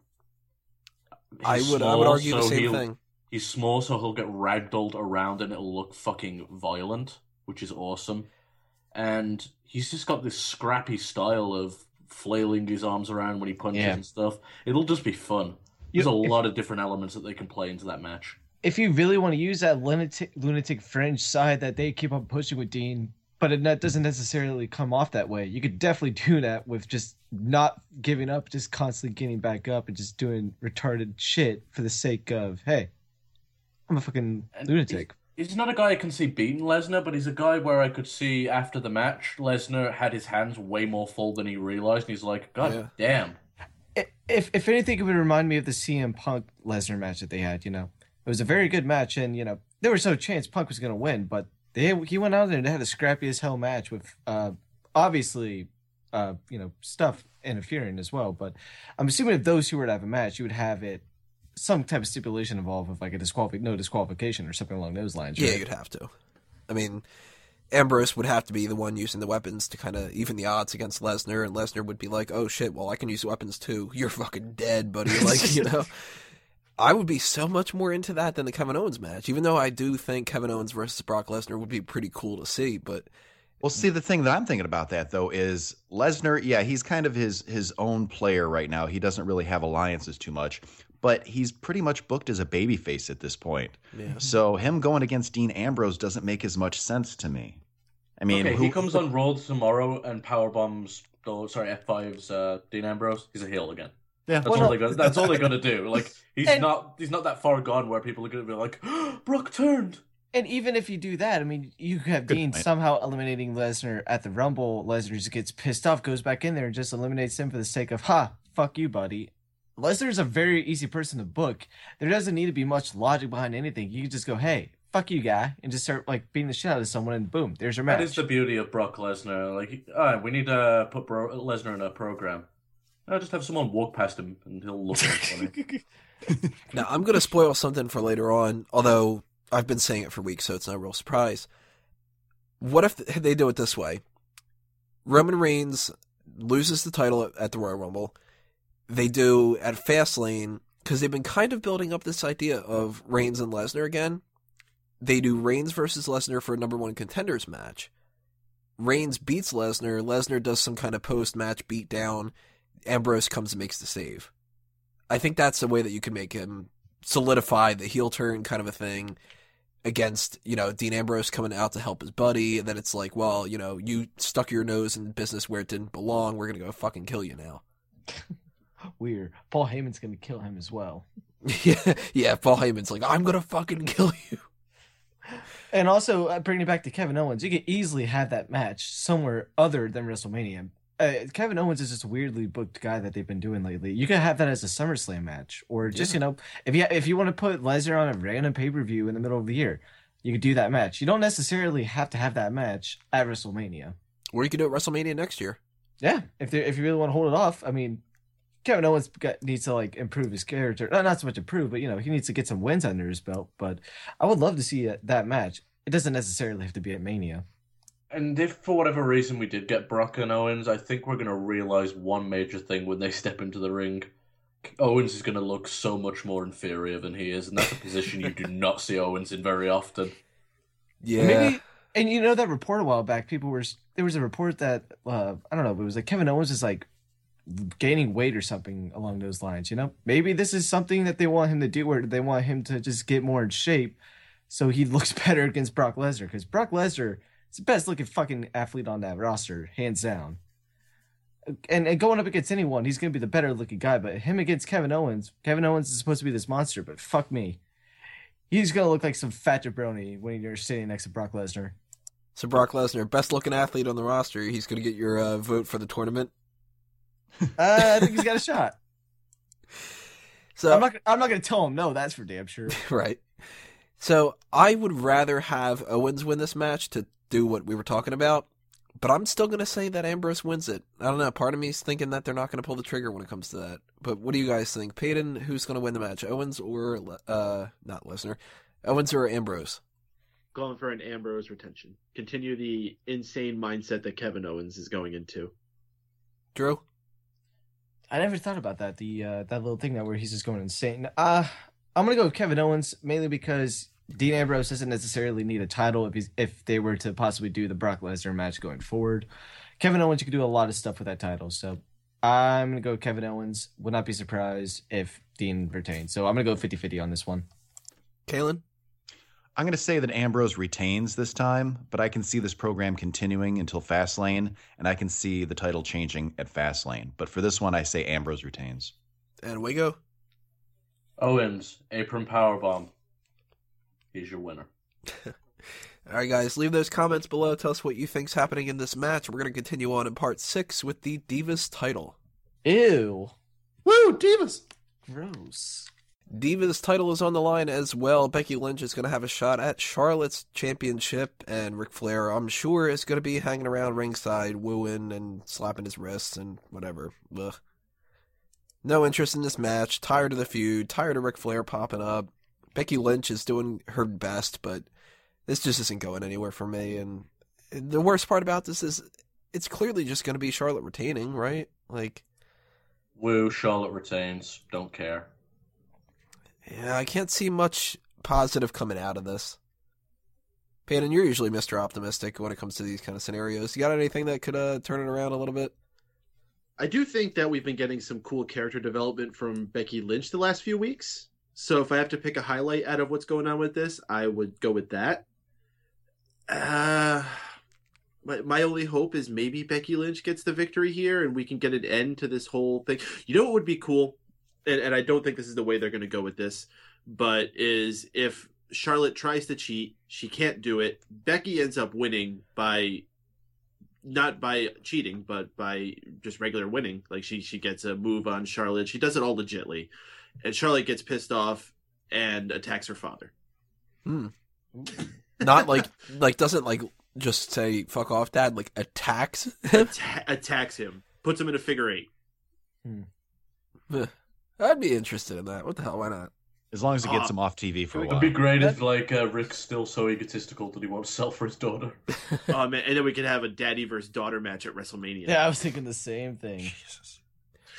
I He's would I would small, argue the same thing. He's small, so he'll get ragdolled around and it'll look fucking violent, which is awesome. And he's just got this scrappy style of flailing his arms around when he punches Yeah. and stuff. It'll just be fun. You- There's a if- lot of different elements that they can play into that match. if you really want to use that lunatic, lunatic fringe side that they keep on pushing with Dean, but it doesn't necessarily come off that way, you could definitely do that with just not giving up, just constantly getting back up and just doing retarded shit for the sake of, hey, I'm a fucking And lunatic. he's not a guy I can see beating Lesnar, but he's a guy where I could see after the match, Lesnar had his hands way more full than he realized, and he's like, God Yeah. damn. If if anything, it would remind me of the CM Punk Lesnar match that they had. You know, it was a very good match, and you know there was no chance Punk was going to win, but they he went out there and they had a scrappy as hell match with uh obviously uh you know stuff interfering as well. But I'm assuming if those two were to have a match, you would have it some type of stipulation involved with like a disqualification, no disqualification or something along those lines. Yeah, you'd have to. I mean, Ambrose would have to be the one using the weapons to kind of even the odds against Lesnar, and Lesnar would be like, "Oh shit, well I can use weapons too. You're fucking dead, buddy." Like you know, I would be so much more into that than the Kevin Owens match. Even though I do think Kevin Owens versus Brock Lesnar would be pretty cool to see, but Well, see, the thing that I'm thinking about that though is Lesnar. Yeah, he's kind of his his own player right now. He doesn't really have alliances too much, but he's pretty much booked as a babyface at this point. yeah. So him going against Dean Ambrose doesn't make as much sense to me. I mean, okay, who, he comes on Raw tomorrow and power bombs. Oh, sorry, F5's uh, Dean Ambrose. He's a heel again. Yeah, That's Well, all no- they got. That's all they're gonna do. Like he's And- not. He's not that far gone where people are gonna be like, Brock turned. And even if you do that, I mean, you could have Good Dean point. somehow eliminating Lesnar at the Rumble. Lesnar just gets pissed off, goes back in there, and just eliminates him for the sake of, ha, fuck you, buddy. Lesnar's a very easy person to book. There doesn't need to be much logic behind anything. You can just go, hey, fuck you, guy, and just start like beating the shit out of someone, and boom, there's your match. That is the beauty of Brock Lesnar. Like, uh, we need to put Bro- Lesnar in a program. Uh, just have someone walk past him and he'll look at it funny. Now I'm gonna spoil something for later on, although I've been saying it for weeks, so it's no real surprise. What if they do it this way? Roman Reigns loses the title at- the Royal Rumble. They do at Fastlane because they've been kind of building up this idea of Reigns and Lesnar again. They do Reigns versus Lesnar for a number one contenders match. Reigns beats Lesnar. Lesnar does some kind of post match beatdown. Ambrose comes and makes the save. I think that's the way that you can make him solidify the heel turn kind of a thing against, you know, Dean Ambrose coming out to help his buddy. And then it's like, well, you know, you stuck your nose in business where it didn't belong. We're going to go fucking kill you now. Weird. Paul Heyman's gonna kill him as well. yeah, yeah. Paul Heyman's like, I'm going to fucking kill you. And also, uh, bringing it back to Kevin Owens, you could easily have that match somewhere other than WrestleMania. Uh, Kevin Owens is just a weirdly booked guy that they've been doing lately. You could have that as a SummerSlam match, or just Yeah. you know, if you if you want to put Lesnar on a random pay per view in the middle of the year, you could do that match. You don't necessarily have to have that match at WrestleMania. Or you could do it WrestleMania next year. Yeah, if they if you really want to hold it off, I mean, Kevin Owens got, needs to like improve his character. Not not so much improve, but you know he needs to get some wins under his belt. But I would love to see uh, that match. It doesn't necessarily have to be at Mania. And if for whatever reason we did get Brock and Owens, I think we're going to realize one major thing when they step into the ring. Owens is going to look so much more inferior than he is, and that's a position you do not see Owens in very often. Yeah. Maybe, and you know that report a while back, people were there was a report that uh, I don't know, but it was like Kevin Owens is like gaining weight or something along those lines. You know, maybe this is something that they want him to do, where they want him to just get more in shape, so he looks better against Brock Lesnar. Because Brock Lesnar is the best looking fucking athlete on that roster, hands down. And, and going up against anyone, he's gonna be the better looking guy. But him against Kevin Owens, Kevin Owens is supposed to be this monster, but fuck me. He's gonna look like some fat jabroni when you're sitting next to Brock Lesnar. So Brock Lesnar, best looking athlete on the roster. He's going to get your uh, vote for the tournament. Uh, I think he's got a shot. So I'm not. I'm not gonna tell him no. That's for damn sure. right. So I would rather have Owens win this match to do what we were talking about, but I'm still going to say that Ambrose wins it. I don't know. Part of me is thinking that they're not going to pull the trigger when it comes to that. But what do you guys think, Peyton? Who's going to win the match, Owens or uh, not Lesnar? Owens or Ambrose? Going for an Ambrose retention. Continue the insane mindset that Kevin Owens is going into. Drew? I never thought about that. The uh, that little thing that where he's just going insane. Uh I'm gonna go with Kevin Owens mainly because Dean Ambrose doesn't necessarily need a title if he's if they were to possibly do the Brock Lesnar match going forward. Kevin Owens, you could do a lot of stuff with that title. So I'm gonna go Kevin Owens. Would not be surprised if Dean retains. So I'm gonna go 50-50 on this one. Kalen? I'm going to say that Ambrose retains this time, but I can see this program continuing until Fastlane, and I can see the title changing at Fastlane. But for this one, I say Ambrose retains. And Wago? Owens, apron powerbomb. He's your winner. All right, guys, leave those comments below. Tell us what you think's happening in this match. We're going to continue on in part six with the Divas title. Ew. Woo, Divas! Gross. Divas title is on the line as well. Becky Lynch is going to have a shot at Charlotte's championship, and Ric Flair, I'm sure, is going to be hanging around ringside, wooing and slapping his wrists and whatever. Ugh. No interest in this match. Tired of the feud. Tired of Ric Flair popping up. Becky Lynch is doing her best, but this just isn't going anywhere for me. And the worst part about this is it's clearly just going to be Charlotte retaining, right? Like, Woo, Charlotte retains. Don't care. yeah, I can't see much positive coming out of this. Peyton, you're usually Mr. Optimistic when it comes to these kind of scenarios. You got anything that could uh, turn it around a little bit? I do think that we've been getting some cool character development from Becky Lynch the last few weeks. So if I have to pick a highlight out of what's going on with this, I would go with that. Uh, my, my only hope is maybe Becky Lynch gets the victory here and we can get an end to this whole thing. You know what would be cool? And, and I don't think this is the way they're going to go with this, but is if Charlotte tries to cheat, she can't do it. Becky ends up winning by not by cheating, but by just regular winning. Like she she gets a move on Charlotte. She does it all legitly, and Charlotte gets pissed off and attacks her father. Not like like doesn't like just say fuck off, dad. Like attacks him. Atta- attacks him, puts him in a figure eight. I'd be interested in that. What the hell? Why not? As long as it gets him off TV for a It while. would be great if, like, uh, Ric's still so egotistical that he won't sell for his daughter. oh um, and then we could have a daddy versus daughter match at WrestleMania. Yeah, I was thinking the same thing. Jesus.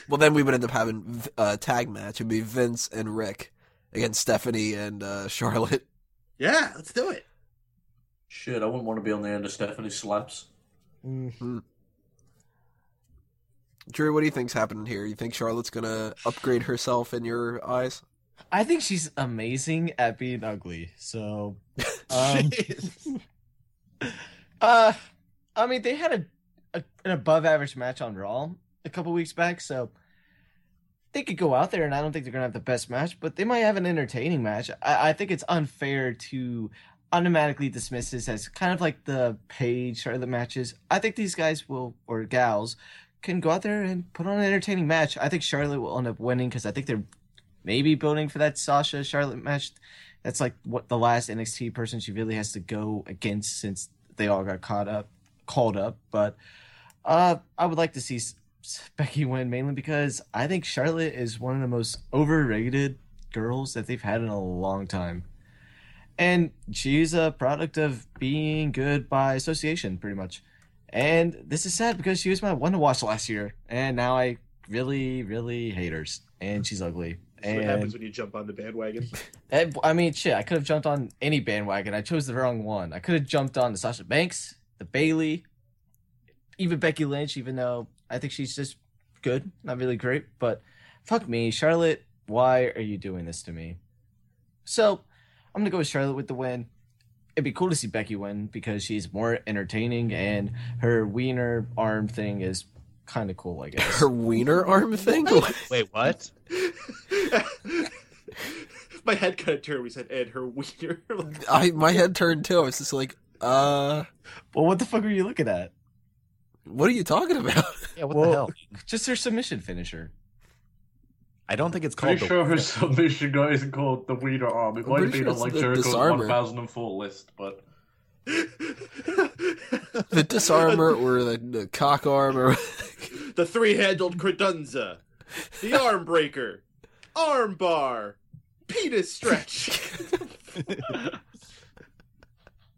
Well, then we would end up having a tag match. It'd be Vince and Ric against Stephanie and uh, Charlotte. yeah, let's do it. Shit, I wouldn't want to be on the end of Stephanie slaps. Mm. Drew, what do you think's happening here? You think Charlotte's gonna upgrade herself in your eyes? I think she's amazing at being ugly. So, um, uh, I mean, they had a, a an above average match on Raw a couple weeks back, so they could go out there, and I don't think they're gonna have the best match, but they might have an entertaining match. I, I think it's unfair to automatically dismiss this as kind of like the Paige Charlotte matches. I think these guys will or gals can go out there and put on an entertaining match. I think Charlotte will end up winning because I think they're maybe building for that Sasha Charlotte match. That's like what the last NXT person she really has to go against since they all got caught up, called up. But uh, I would like to see Becky win mainly because I think Charlotte is one of the most overrated girls that they've had in a long time. And she's a product of being good by association, pretty much. And this is sad because she was my one to watch last year, and now I really, really hate her. And she's ugly. That's what happens when you jump on the bandwagon. Eh, I mean, shit, I could have jumped on any bandwagon. I chose the wrong one. I could have jumped on the Sasha Banks, the Bayley, even Becky Lynch, even though I think she's just good, not really great. But fuck me, Charlotte, why are you doing this to me? So I'm gonna go with Charlotte with the win. It'd be cool to see Becky win because she's more entertaining and her wiener arm thing is kind of cool, I guess. Her wiener arm thing? Wait, what? My head kind of turned. We said, "And her wiener." I my head turned too. I was just like, uh, well, what the fuck are you looking at? What are you talking about? Yeah, what Well- the hell? Just her submission finisher. I don't think it's called Pretty the sure her submission guy isn't called the Wiener Arm. It I'm might have been sure on it's like the Jericho's Disarmer. 1004 list, but the disarmer or the, the cock arm or the three-handled credenza, the arm breaker, arm bar, penis stretch.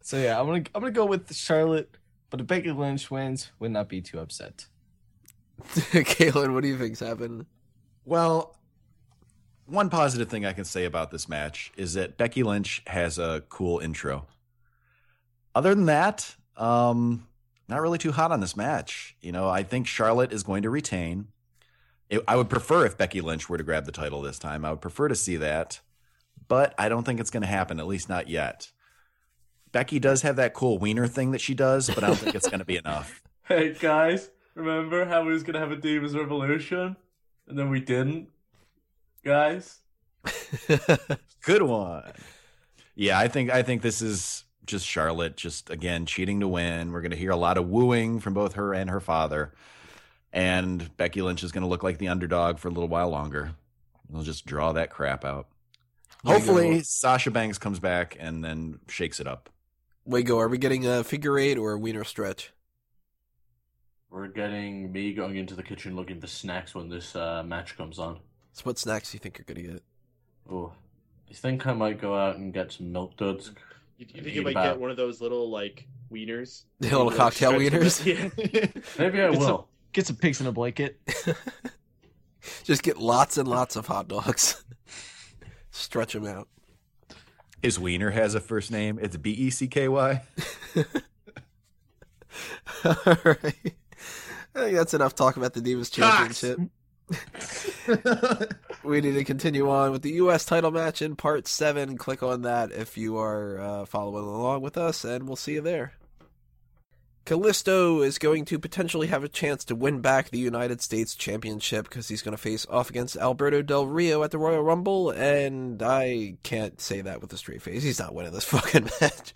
So yeah, I'm gonna I'm gonna go with Charlotte, but if Becky Lynch wins, would not be too upset. Kaylin, what do you think's happened? Well, one positive thing I can say about this match is that Becky Lynch has a cool intro. Other than that, um, not really too hot on this match. You know, I think Charlotte is going to retain. It, I would prefer if Becky Lynch were to grab the title this time. I would prefer to see that, but I don't think it's going to happen, at least not yet. Becky does have that cool wiener thing that she does, but I don't think it's going to be enough. hey guys, remember how we was gonna have a Divas Revolution, and then we didn't, guys. Good one. Yeah, I think I think this is just Charlotte, just again cheating to win. We're going to hear a lot of wooing from both her and her father, and Becky Lynch is going to look like the underdog for a little while longer. They'll just draw that crap out. Hopefully. Sasha Banks comes back and then shakes it up. Wago, are we getting a figure eight or a wiener stretch? We're getting me going into the kitchen looking for snacks when this uh, match comes on. So what snacks do you think you're gonna get? Oh, I think I might go out and get some milk duds. You, you think you might about- get one of those little like wieners? The little Like, cocktail stretch wieners? Yeah. Maybe I It's a- will. Get some pigs in a blanket. Just get lots and lots of hot dogs. Stretch them out. His wiener has a first name. It's B E C K Y. All right. I think that's enough talk about the Divas Championship. we need to continue on with the U.S. title match in part seven. Click on that if you are uh, following along with us, and we'll see you there. Kalisto is going to potentially have a chance to win back the United States Championship because he's going to face off against Alberto Del Rio at the Royal Rumble, and I can't say that with a straight face. He's not winning this fucking match.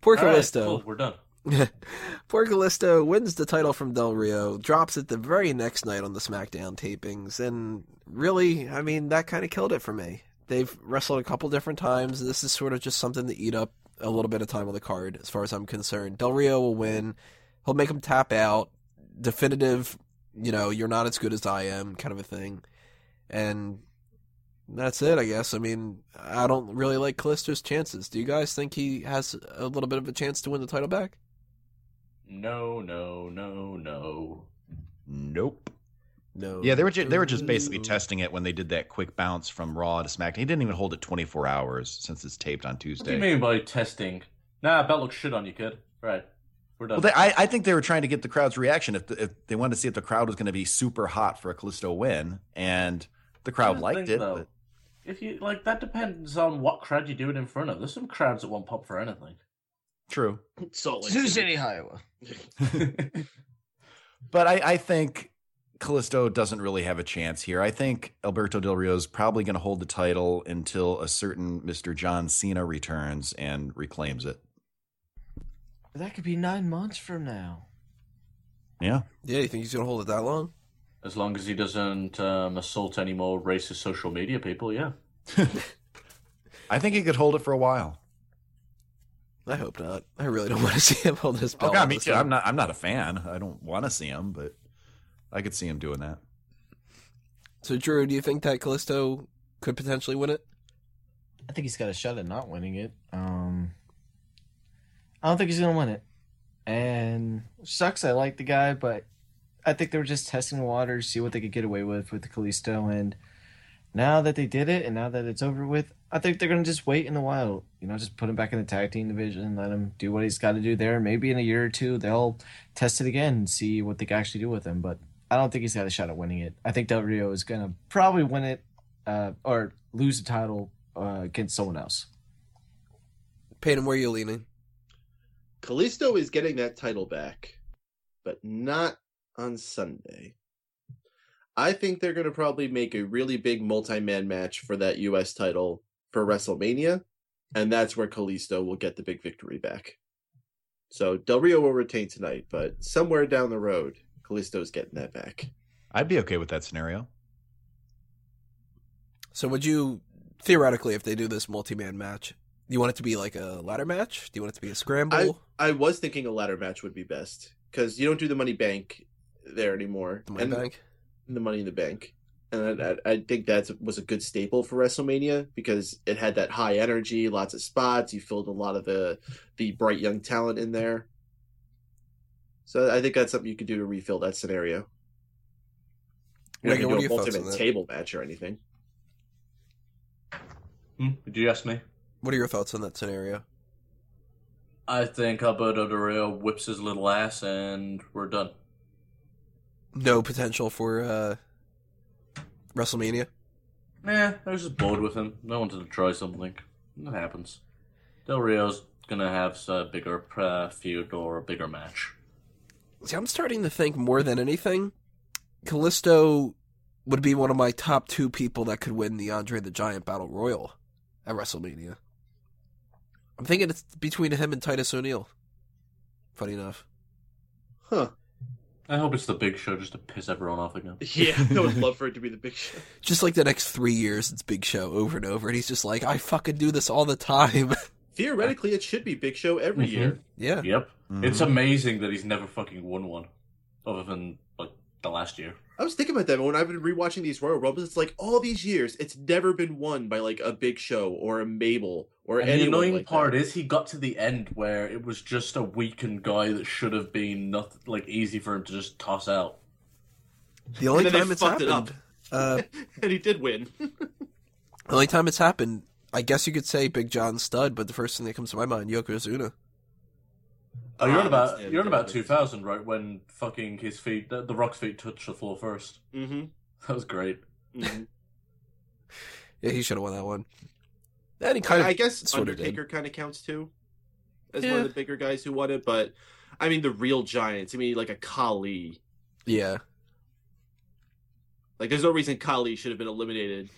Poor All right, Kalisto. cool, we're done. Poor Kalisto wins the title from Del Rio, drops it the very next night on the SmackDown tapings, and really, I mean, that kind of killed it for me. They've wrestled a couple different times. This is sort of just something to eat up a little bit of time on the card, as far as I'm concerned. Del Rio will win. He'll make him tap out. Definitive, you know, you're not as good as I am, kind of a thing. And that's it, I guess. I mean, I don't really like Kalisto's chances. Do you guys think he has a little bit of a chance to win the title back? No, no, no, no. Nope. No. Yeah, they were ju- they were just basically mm. testing it when they did that quick bounce from Raw to SmackDown. He didn't even hold it 24 hours since it's taped on Tuesday. What do you mean by testing? Nah, belt looks shit on you, kid. Right, we're done. Well, they, I, I think they were trying to get the crowd's reaction. If, the, if they wanted to see if the crowd was going to be super hot for a Kalisto win, and the crowd don't liked think, it. though. but- If you like, that depends on what crowd you do it in front of. There's some crowds that won't pop for anything. True, Salt Lake Sioux City. City, Iowa. but I, I think Kalisto doesn't really have a chance here. I think Alberto Del Rio is probably going to hold the title until a certain Mr. John Cena returns and reclaims it. That could be nine months from now. Yeah, Yeah, you think he's gonna hold it that long? As long as he doesn't um, assault any more racist social media people, yeah. I think he could hold it for a while. I hope not. I really don't want to see him hold this Oh. God, me too. time. I'm not. I'm not a fan. I don't want to see him, but I could see him doing that. So, Drew, do you think that Kalisto could potentially win it? I think he's got a shot at not winning it. Um, I don't think he's gonna win it, and sucks. I like the guy, but I think they were just testing the waters, see what they could get away with with the Kalisto. And now that they did it, and now that it's over with, I think they're gonna just wait in the wild. You know, just put him back in the tag team division, let him do what he's got to do there. Maybe in a year or two, they'll test it again and see what they can actually do with him. But I don't think he's got a shot at winning it. I think Del Rio is gonna probably win it, uh, or lose the title uh, against someone else. Peyton, where are you leaning? Kalisto is getting that title back, but not on Sunday. I think they're going to probably make a really big multi-man match for that U.S. title for WrestleMania, and that's where Kalisto will get the big victory back. So Del Rio will retain tonight, but somewhere down the road, Kalisto's getting that back. I'd be okay with that scenario. So, would you theoretically, if they do this multi-man match, you want it to be like a ladder match? Do you want it to be a scramble? I was thinking a ladder match would be best because you don't do the Money Bank there anymore. The Money And- Bank? the Money in the Bank, and I, I, I think that was a good staple for WrestleMania because it had that high energy, lots of spots. You filled a lot of the the bright young talent in there. So I think that's something you could do to refill that scenario. You're Megan, not what gonna do a ultimate table match or anything. Hmm? Did you ask me? What are your thoughts on that scenario? I think Alberto Del Rio whips his little ass and we're done. No potential for uh, WrestleMania. Nah, I was just bored with him. I wanted to try something. It happens. Del Rio's gonna have a bigger uh, feud or a bigger match. See, I'm starting to think more than anything, Kalisto would be one of my top two people that could win the Andre the Giant Battle Royal at WrestleMania. I'm thinking it's between him and Titus O'Neil. Funny enough. Huh. I hope it's the big show just to piss everyone off again. Yeah, I would love for it to be the big show. Just like the next three years, it's Big Show over and over, and he's just like, I fucking do this all the time. Theoretically, it should be Big Show every Mhm. year. yeah. Yep. Mhm. It's amazing that he's never fucking won one, other than like the last year. I was thinking about that when I've been rewatching these Royal Rumbles. It's like all these years, it's never been won by like a Big Show or a Mabel or And the annoying like part that. is he got to the end where it was just a weakened guy that should have been nothing like easy for him to just toss out. The only And time it's fucked it happened, uh, and he did win. the only time it's happened, I guess you could say Big John Studd, but the first thing that comes to my mind, Yokozuna. Oh, you're on about you're on about 2000, right? When fucking his feet, the, the Rock's feet touched the floor first. mm-hmm. That was great. mm-hmm. Yeah, he should have won that one. And he kind of I guess sort. Undertaker kind of counts too, as one of the bigger guys who won it. But I mean, the real giants. I mean, like a Khali. yeah. Like, there's no reason Khali should have been eliminated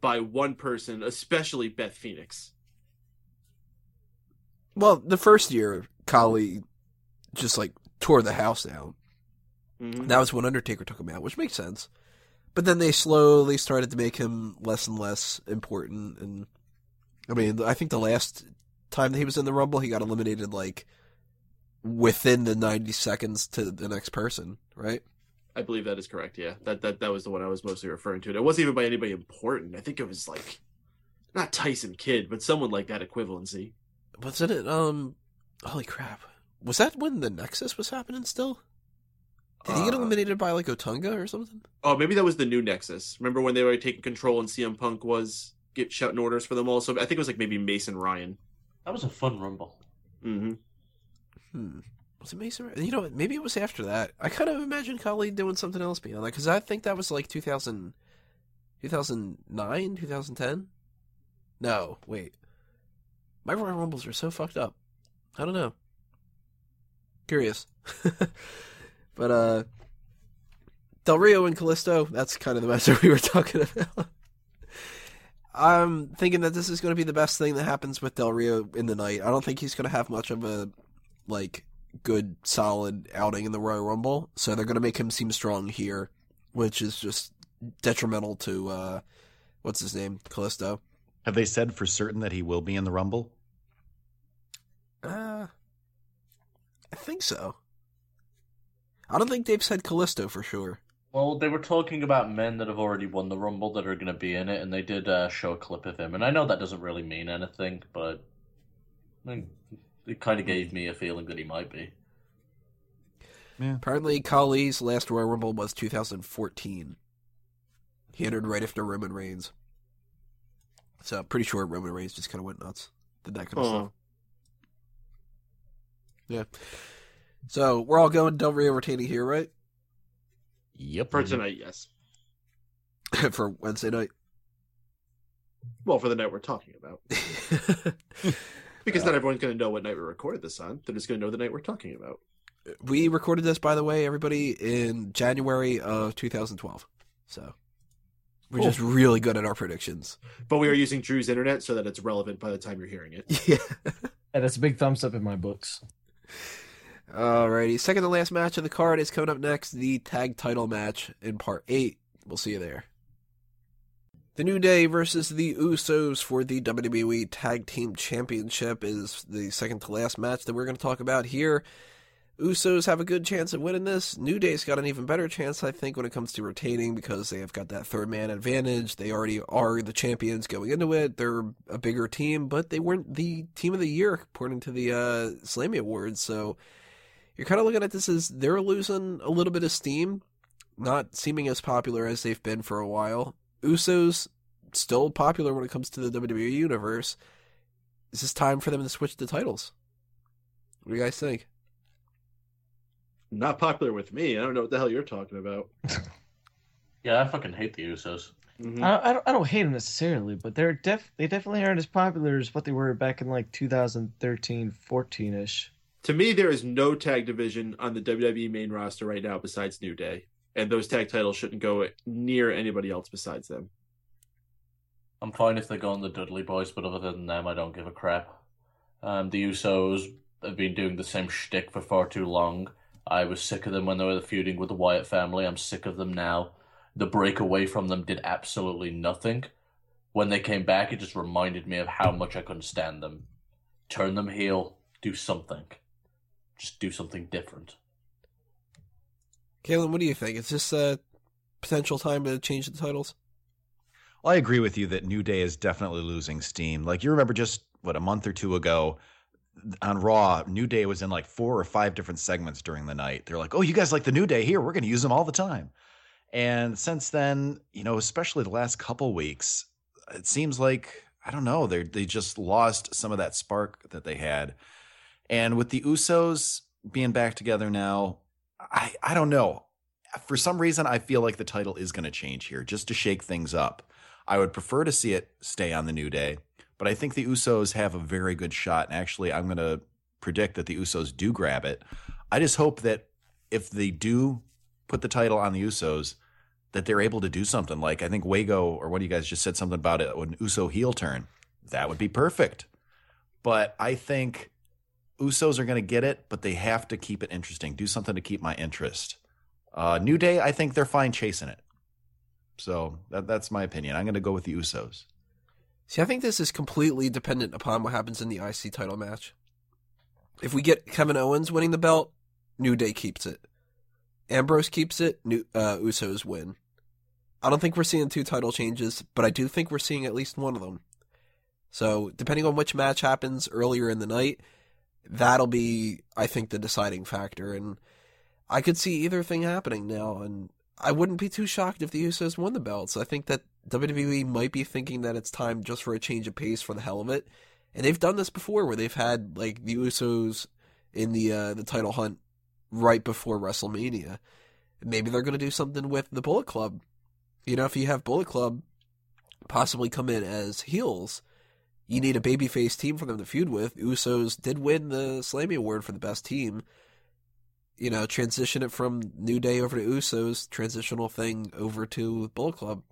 by one person, especially Beth Phoenix. Well, the first year, Khali just like tore the house down. Mm-hmm. That was when Undertaker took him out, which makes sense. But then they slowly started to make him less and less important. And I mean, I think the last time that he was in the Rumble, he got eliminated like within the 90 seconds to the next person, right? I believe that is correct. Yeah, that that that was the one I was mostly referring to. And it wasn't even by anybody important. I think it was like not Tyson Kidd, but someone like that equivalency. Wasn't it? Um, holy crap! Was that when the Nexus was happening still? Did he get Uh, eliminated by like Otunga or something? Oh, maybe that was the new Nexus. Remember when they were taking control and CM Punk was get shouting orders for them all? So I think it was like maybe Mason Ryan. That was a fun rumble. Mm-hmm. Hmm. Was it Mason? You know, maybe it was after that. I kind of imagine Khali doing something else beyond that because I think that was like 2000, 2009, 2010. No, wait. My Royal Rumbles are so fucked up. I don't know. Curious. but uh Del Rio and Kalisto, that's kind of the match we were talking about. I'm thinking that this is going to be the best thing that happens with Del Rio in the night. I don't think he's going to have much of a like good solid outing in the Royal Rumble, so they're going to make him seem strong here, which is just detrimental to uh what's his name, Kalisto. Have they said for certain that he will be in the Rumble? Uh I think so. I don't think they've said Callisto for sure. Well, they were talking about men that have already won the rumble that are going to be in it, and they did uh, show a clip of him. And I know that doesn't really mean anything, but I mean, it kind of gave me a feeling that he might be. Apparently, Khali's last Royal Rumble was 2014. He entered right after Roman Reigns. So, pretty sure Roman Reigns just kind of went nuts. Did that kind of Oh. stuff. Yeah. So, we're all going Del Rio retaining here, right? Yep. For tonight, yes. For Wednesday night. Well, for the night we're talking about, because not everyone's going to know what night we recorded this on. They're just going to know the night we're talking about. we recorded this, by the way, everybody, in January of 2012. So, we're Cool. just really good at our predictions. But we are using Drew's internet so that it's relevant by the time you're hearing it. Yeah. And that's a big thumbs up in my books. Alrighty, second to last match of the card is coming up next, the tag title match in part 8. We'll see you there. The New Day versus the Usos for the WWE Tag Team Championship is the second to last match that we're going to talk about here. Usos have a good chance of winning this. New Day's got an even better chance, I think, when it comes to retaining because they have got that third man advantage. They already are the champions going into it. They're a bigger team, but they weren't the team of the year according to the uh, Slammy Awards. So you're kind of looking at this as they're losing a little bit of steam, not seeming as popular as they've been for a while. Usos still popular when it comes to the WWE universe. Is this time for them to switch the titles? What do you guys think? Not popular with me. I don't know what the hell you're talking about. Yeah, I fucking hate the Usos. Mhm. I, I don't I don't hate them necessarily, but they're def they definitely aren't as popular as what they were back in like 2013, 14 ish. To me, there is no tag division on the WWE main roster right now besides New Day, and those tag titles shouldn't go near anybody else besides them. I'm fine if they go on the Dudley Boyz, but other than them, I don't give a crap. Um, the Usos have been doing the same shtick for far too long. I was sick of them when they were feuding with the Wyatt family. I'm sick of them now. The break away from them did absolutely nothing. When they came back, it just reminded me of how much I couldn't stand them. Turn them heel, do something. Just do something different. Kalen, what do you think? Is this a potential time to change the titles? Well, I agree with you that New Day is definitely losing steam. Like you remember just what a month or two ago on Raw, New Day was in like four or five different segments during the night. They're like, "Oh, you guys like the New Day? Here, we're going to use them all the time." And since then, you know, especially the last couple weeks, it seems like I don't know, they they just lost some of that spark that they had. And with the Usos being back together now, I I don't know. For some reason, I feel like the title is going to change here, just to shake things up. I would prefer to see it stay on the New Day, but I think the Usos have a very good shot. And actually, I'm going to predict that the Usos do grab it. I just hope that if they do put the title on the Usos, that they're able to do something. Like I think Wago or one of you guys just said something about it, an Uso heel turn. That would be perfect. But I think Usos are going to get it, but they have to keep it interesting. Do something to keep my interest. Uh, New Day, I think they're fine chasing it. So that, that's my opinion. I'm going to go with the Usos. See, I think this is completely dependent upon what happens in the IC title match. If we get Kevin Owens winning the belt, New Day keeps it. Ambrose keeps it, New, uh, Usos win. I don't think we're seeing two title changes, but I do think we're seeing at least one of them. So, depending on which match happens earlier in the night, that'll be, I think, the deciding factor. And I could see either thing happening now, and I wouldn't be too shocked if the Usos won the belts. I think that WWE might be thinking that it's time just for a change of pace for the hell of it. And they've done this before, where they've had like the Usos in the uh, the title hunt right before WrestleMania. Maybe they're going to do something with the Bullet Club. You know, if you have Bullet Club possibly come in as heels, you need a babyface team for them to feud with. Usos did win the Slammy Award for the best team. You know, transition it from New Day over to Usos, transitional thing over to Bullet Club.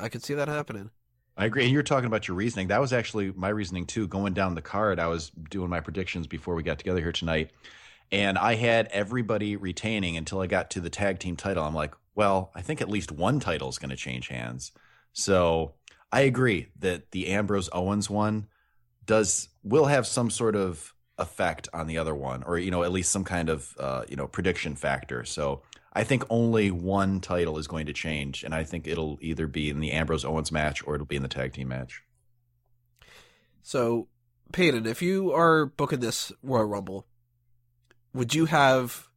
I could see that happening. I agree. And you're talking about your reasoning. That was actually my reasoning too. Going down the card, I was doing my predictions before we got together here tonight. And I had everybody retaining until I got to the tag team title. I'm like, well, I think at least one title is going to change hands. So I agree that the Ambrose Owens one does will have some sort of effect on the other one, or you know, at least some kind of uh, you know prediction factor. So I think only one title is going to change, and I think it'll either be in the Ambrose Owens match or it'll be in the tag team match. So, Peyton, if you are booking this Royal Rumble, would you have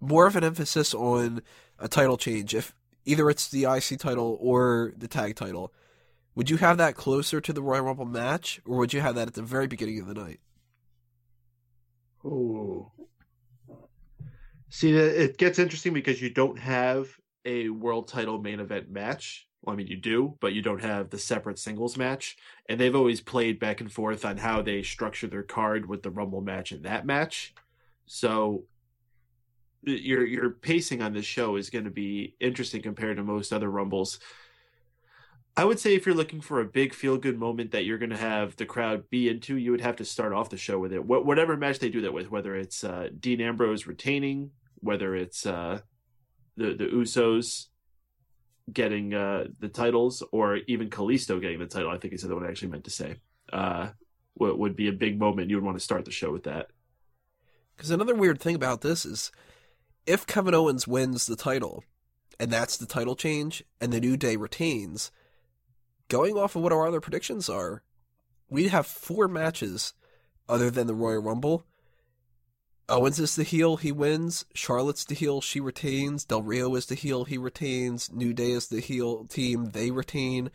more of an emphasis on a title change if either it's the IC title or the tag title? Would you have that closer to the Royal Rumble match, or would you have that at the very beginning of the night? Ooh. See, it gets interesting because you don't have a world title main event match. Well, I mean, you do, but you don't have the separate singles match. And they've always played back and forth on how they structure their card with the Rumble match and that match. So your your pacing on this show is going to be interesting compared to most other Rumbles. I would say if you're looking for a big feel good moment that you're going to have the crowd be into, you would have to start off the show with it. Wh- whatever match they do that with, whether it's uh, Dean Ambrose retaining, whether it's uh, the the Usos getting uh, the titles, or even Kalisto getting the title. I think he said that what I actually meant to say. Uh, what would be a big moment? You would want to start the show with that. Because another weird thing about this is, if Kevin Owens wins the title, and that's the title change, and the New Day retains, going off of what our other predictions are, we'd have four matches other than the Royal Rumble. Owens is the heel, he wins. Charlotte's the heel, she retains. Del Rio is the heel, he retains. New Day is the heel team, they retain.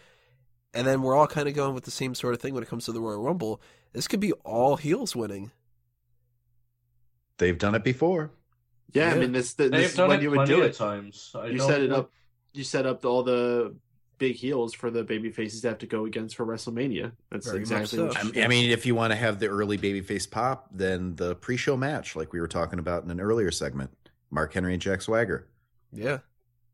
And then we're all kind of going with the same sort of thing when it comes to the Royal Rumble. This could be all heels winning. They've done it before. Yeah, I mean this, this They've is when you would do of it. times. I You set it know- up. You set up all the big heels for the baby faces to have to go against for WrestleMania. That's Very exactly so. what I you mean- I mean, if you want to have the early babyface pop, then the pre-show match, like we were talking about in an earlier segment, Mark Henry and Jack Swagger. Yeah.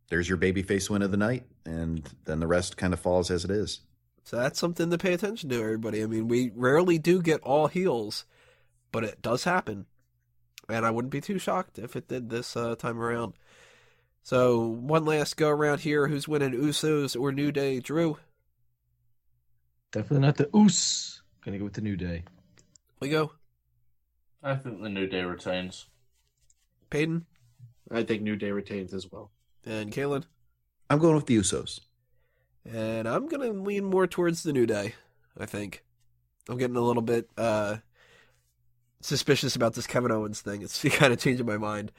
There's your babyface win of the night, and then the rest kind of falls as it is. So that's something to pay attention to, everybody. I mean, we rarely do get all heels, but it does happen. And I wouldn't be too shocked if it did this uh, time around. So, one last go around here. Who's winning, Usos or New Day? Drew? Definitely not the Oos. Gonna go with the New Day. We go. I think the New Day retains. Peyton? I think New Day retains as well. And Kalen? I'm going with the Usos. And I'm going to lean more towards the New Day, I think. I'm getting a little bit uh, suspicious about this Kevin Owens thing. It's kind of changing my mind.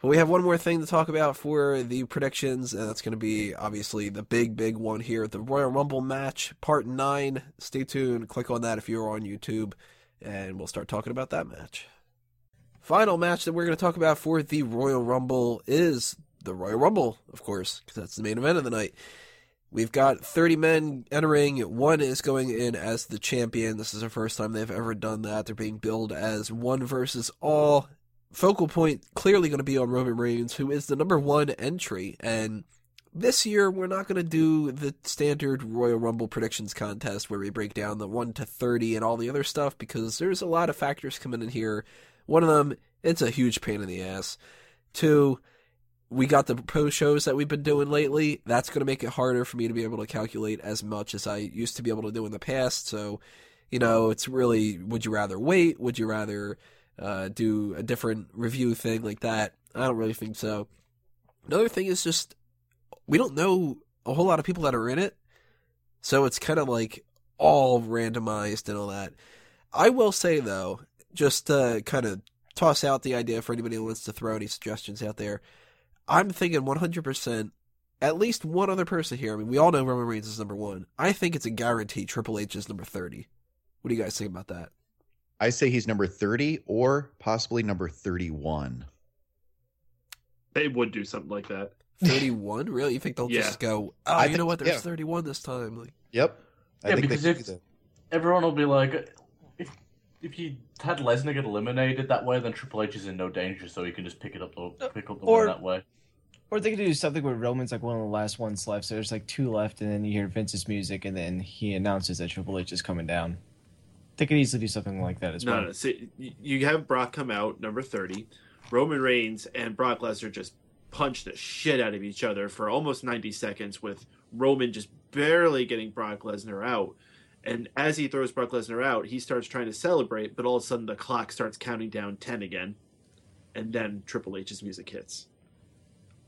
But we have one more thing to talk about for the predictions, and that's going to be obviously the big, big one here the Royal Rumble match, part nine. Stay tuned. Click on that if you're on YouTube, and we'll start talking about that match. Final match that we're going to talk about for the Royal Rumble is the Royal Rumble, of course, because that's the main event of the night. We've got 30 men entering. One is going in as the champion. This is the first time they've ever done that. They're being billed as one versus all. Focal point clearly going to be on Roman Reigns, who is the number one entry. And this year, we're not going to do the standard Royal Rumble predictions contest where we break down the 1 to 30 and all the other stuff because there's a lot of factors coming in here. One of them, it's a huge pain in the ass. Two, we got the pro shows that we've been doing lately. That's going to make it harder for me to be able to calculate as much as I used to be able to do in the past. So, you know, it's really would you rather wait? Would you rather uh, do a different review thing like that? I don't really think so. Another thing is just we don't know a whole lot of people that are in it. So it's kind of like all randomized and all that. I will say though, just to kind of toss out the idea for anybody who wants to throw any suggestions out there. I'm thinking 100%, at least one other person here. I mean, we all know Roman Reigns is number one. I think it's a guarantee Triple H is number 30. What do you guys think about that? I say he's number 30 or possibly number 31. They would do something like that. 31? really? You think they'll Yeah. just go, oh, I you know what? There's yeah. 31 this time. Like, Yep. I Yeah, think they because could if- do that. Everyone will be like, if if you had Lesnar get eliminated that way, then Triple H is in no danger, so he can just pick it up the uh, pick up the Or- win that way. Or they could do something where Roman's like one of the last ones left, so there's like two left, and then you hear Vince's music, and then he announces that Triple H is coming down. They could easily do something like that as No, well. no. So you have Brock come out, number 30. Roman Reigns and Brock Lesnar just punch the shit out of each other for almost 90 seconds, with Roman just barely getting Brock Lesnar out. And as he throws Brock Lesnar out, he starts trying to celebrate, but all of a sudden the clock starts counting down 10 again. And then Triple H's music hits.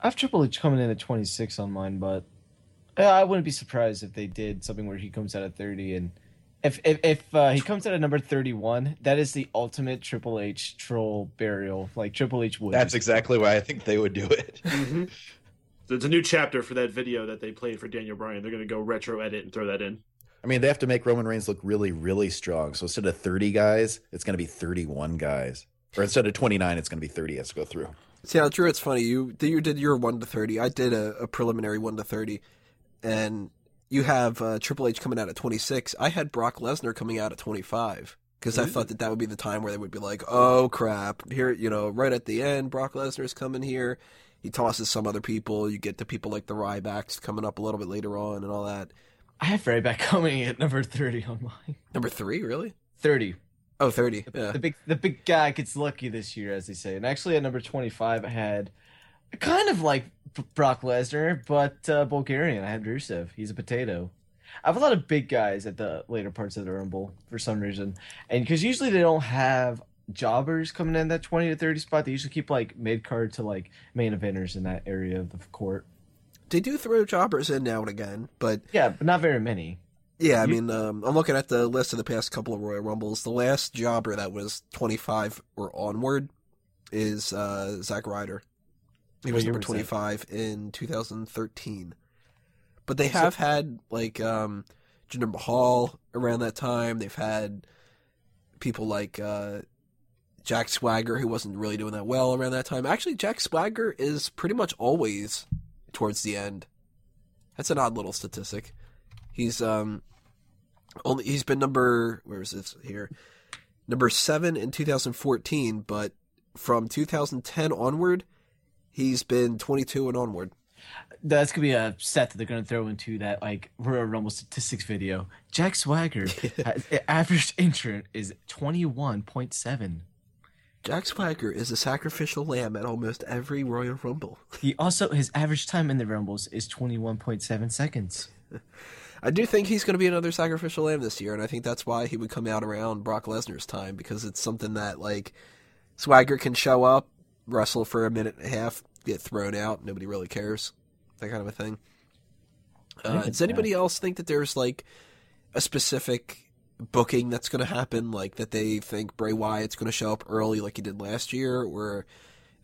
I have Triple H coming in at 26 on mine, but I wouldn't be surprised if they did something where he comes out at 30 and if if, if uh, he comes out at number 31, that is the ultimate Triple H troll burial. Like Triple H would. That's exactly why I think they would do it. So it's a new chapter for that video that they played for Daniel Bryan. They're going to go retro edit and throw that in. I mean, they have to make Roman Reigns look really, really strong. So instead of 30 guys, it's going to be 31 guys. Or instead of 29, it's going to be 30 has to go through. See, now, Drew, it's funny. You you did your one to thirty. I did a, a preliminary one to thirty, and you have uh, Triple H coming out at twenty six. I had Brock Lesnar coming out at twenty five because I thought that that would be the time where they would be like, "Oh crap!" Here, you know, right at the end, Brock Lesnar's coming here. He tosses some other people. You get to people like the Rybacks coming up a little bit later on and all that. I have Ryback coming at number 30 on mine. Number three, really? 30. Oh, 30. Yeah. The big the big guy gets lucky this year, as they say. And actually, at number twenty five, I had kind of like Brock Lesnar, but uh, Bulgarian. I had Rusev. He's a potato. I have a lot of big guys at the later parts of the Rumble for some reason, and because usually they don't have jobbers coming in that twenty to thirty spot. They usually keep like mid card to like main eventers in that area of the court. They do throw jobbers in now and again, but Yeah, but not very many. Yeah, I You- mean, um, I'm looking at the list of the past couple of Royal Rumbles. The last jobber that was 25 or onward is uh, Zack Ryder. He was number was that? 25 in 2013. But they have had like um, Jinder Mahal around that time. They've had people like uh, Jack Swagger, who wasn't really doing that well around that time. Actually, Jack Swagger is pretty much always towards the end. That's an odd little statistic. He's um only he's been number where is this here? Number 7 in 2014, but from 2010 onward, he's been 22 and onward. That's gonna be a set that they're gonna throw into that like Royal Rumble statistics video. Jack Swagger average injury is twenty one point seven. Jack Swagger is a sacrificial lamb at almost every Royal Rumble. He also his average time in the Rumbles is twenty one point seven seconds. I do think he's going to be another sacrificial lamb this year, and I think that's why he would come out around Brock Lesnar's time because it's something that like Swagger can show up, wrestle for a minute and a half, get thrown out, nobody really cares, that kind of a thing. Uh, does anybody else think that there's like a specific booking that's going to happen, like that they think Bray Wyatt's going to show up early, like he did last year, or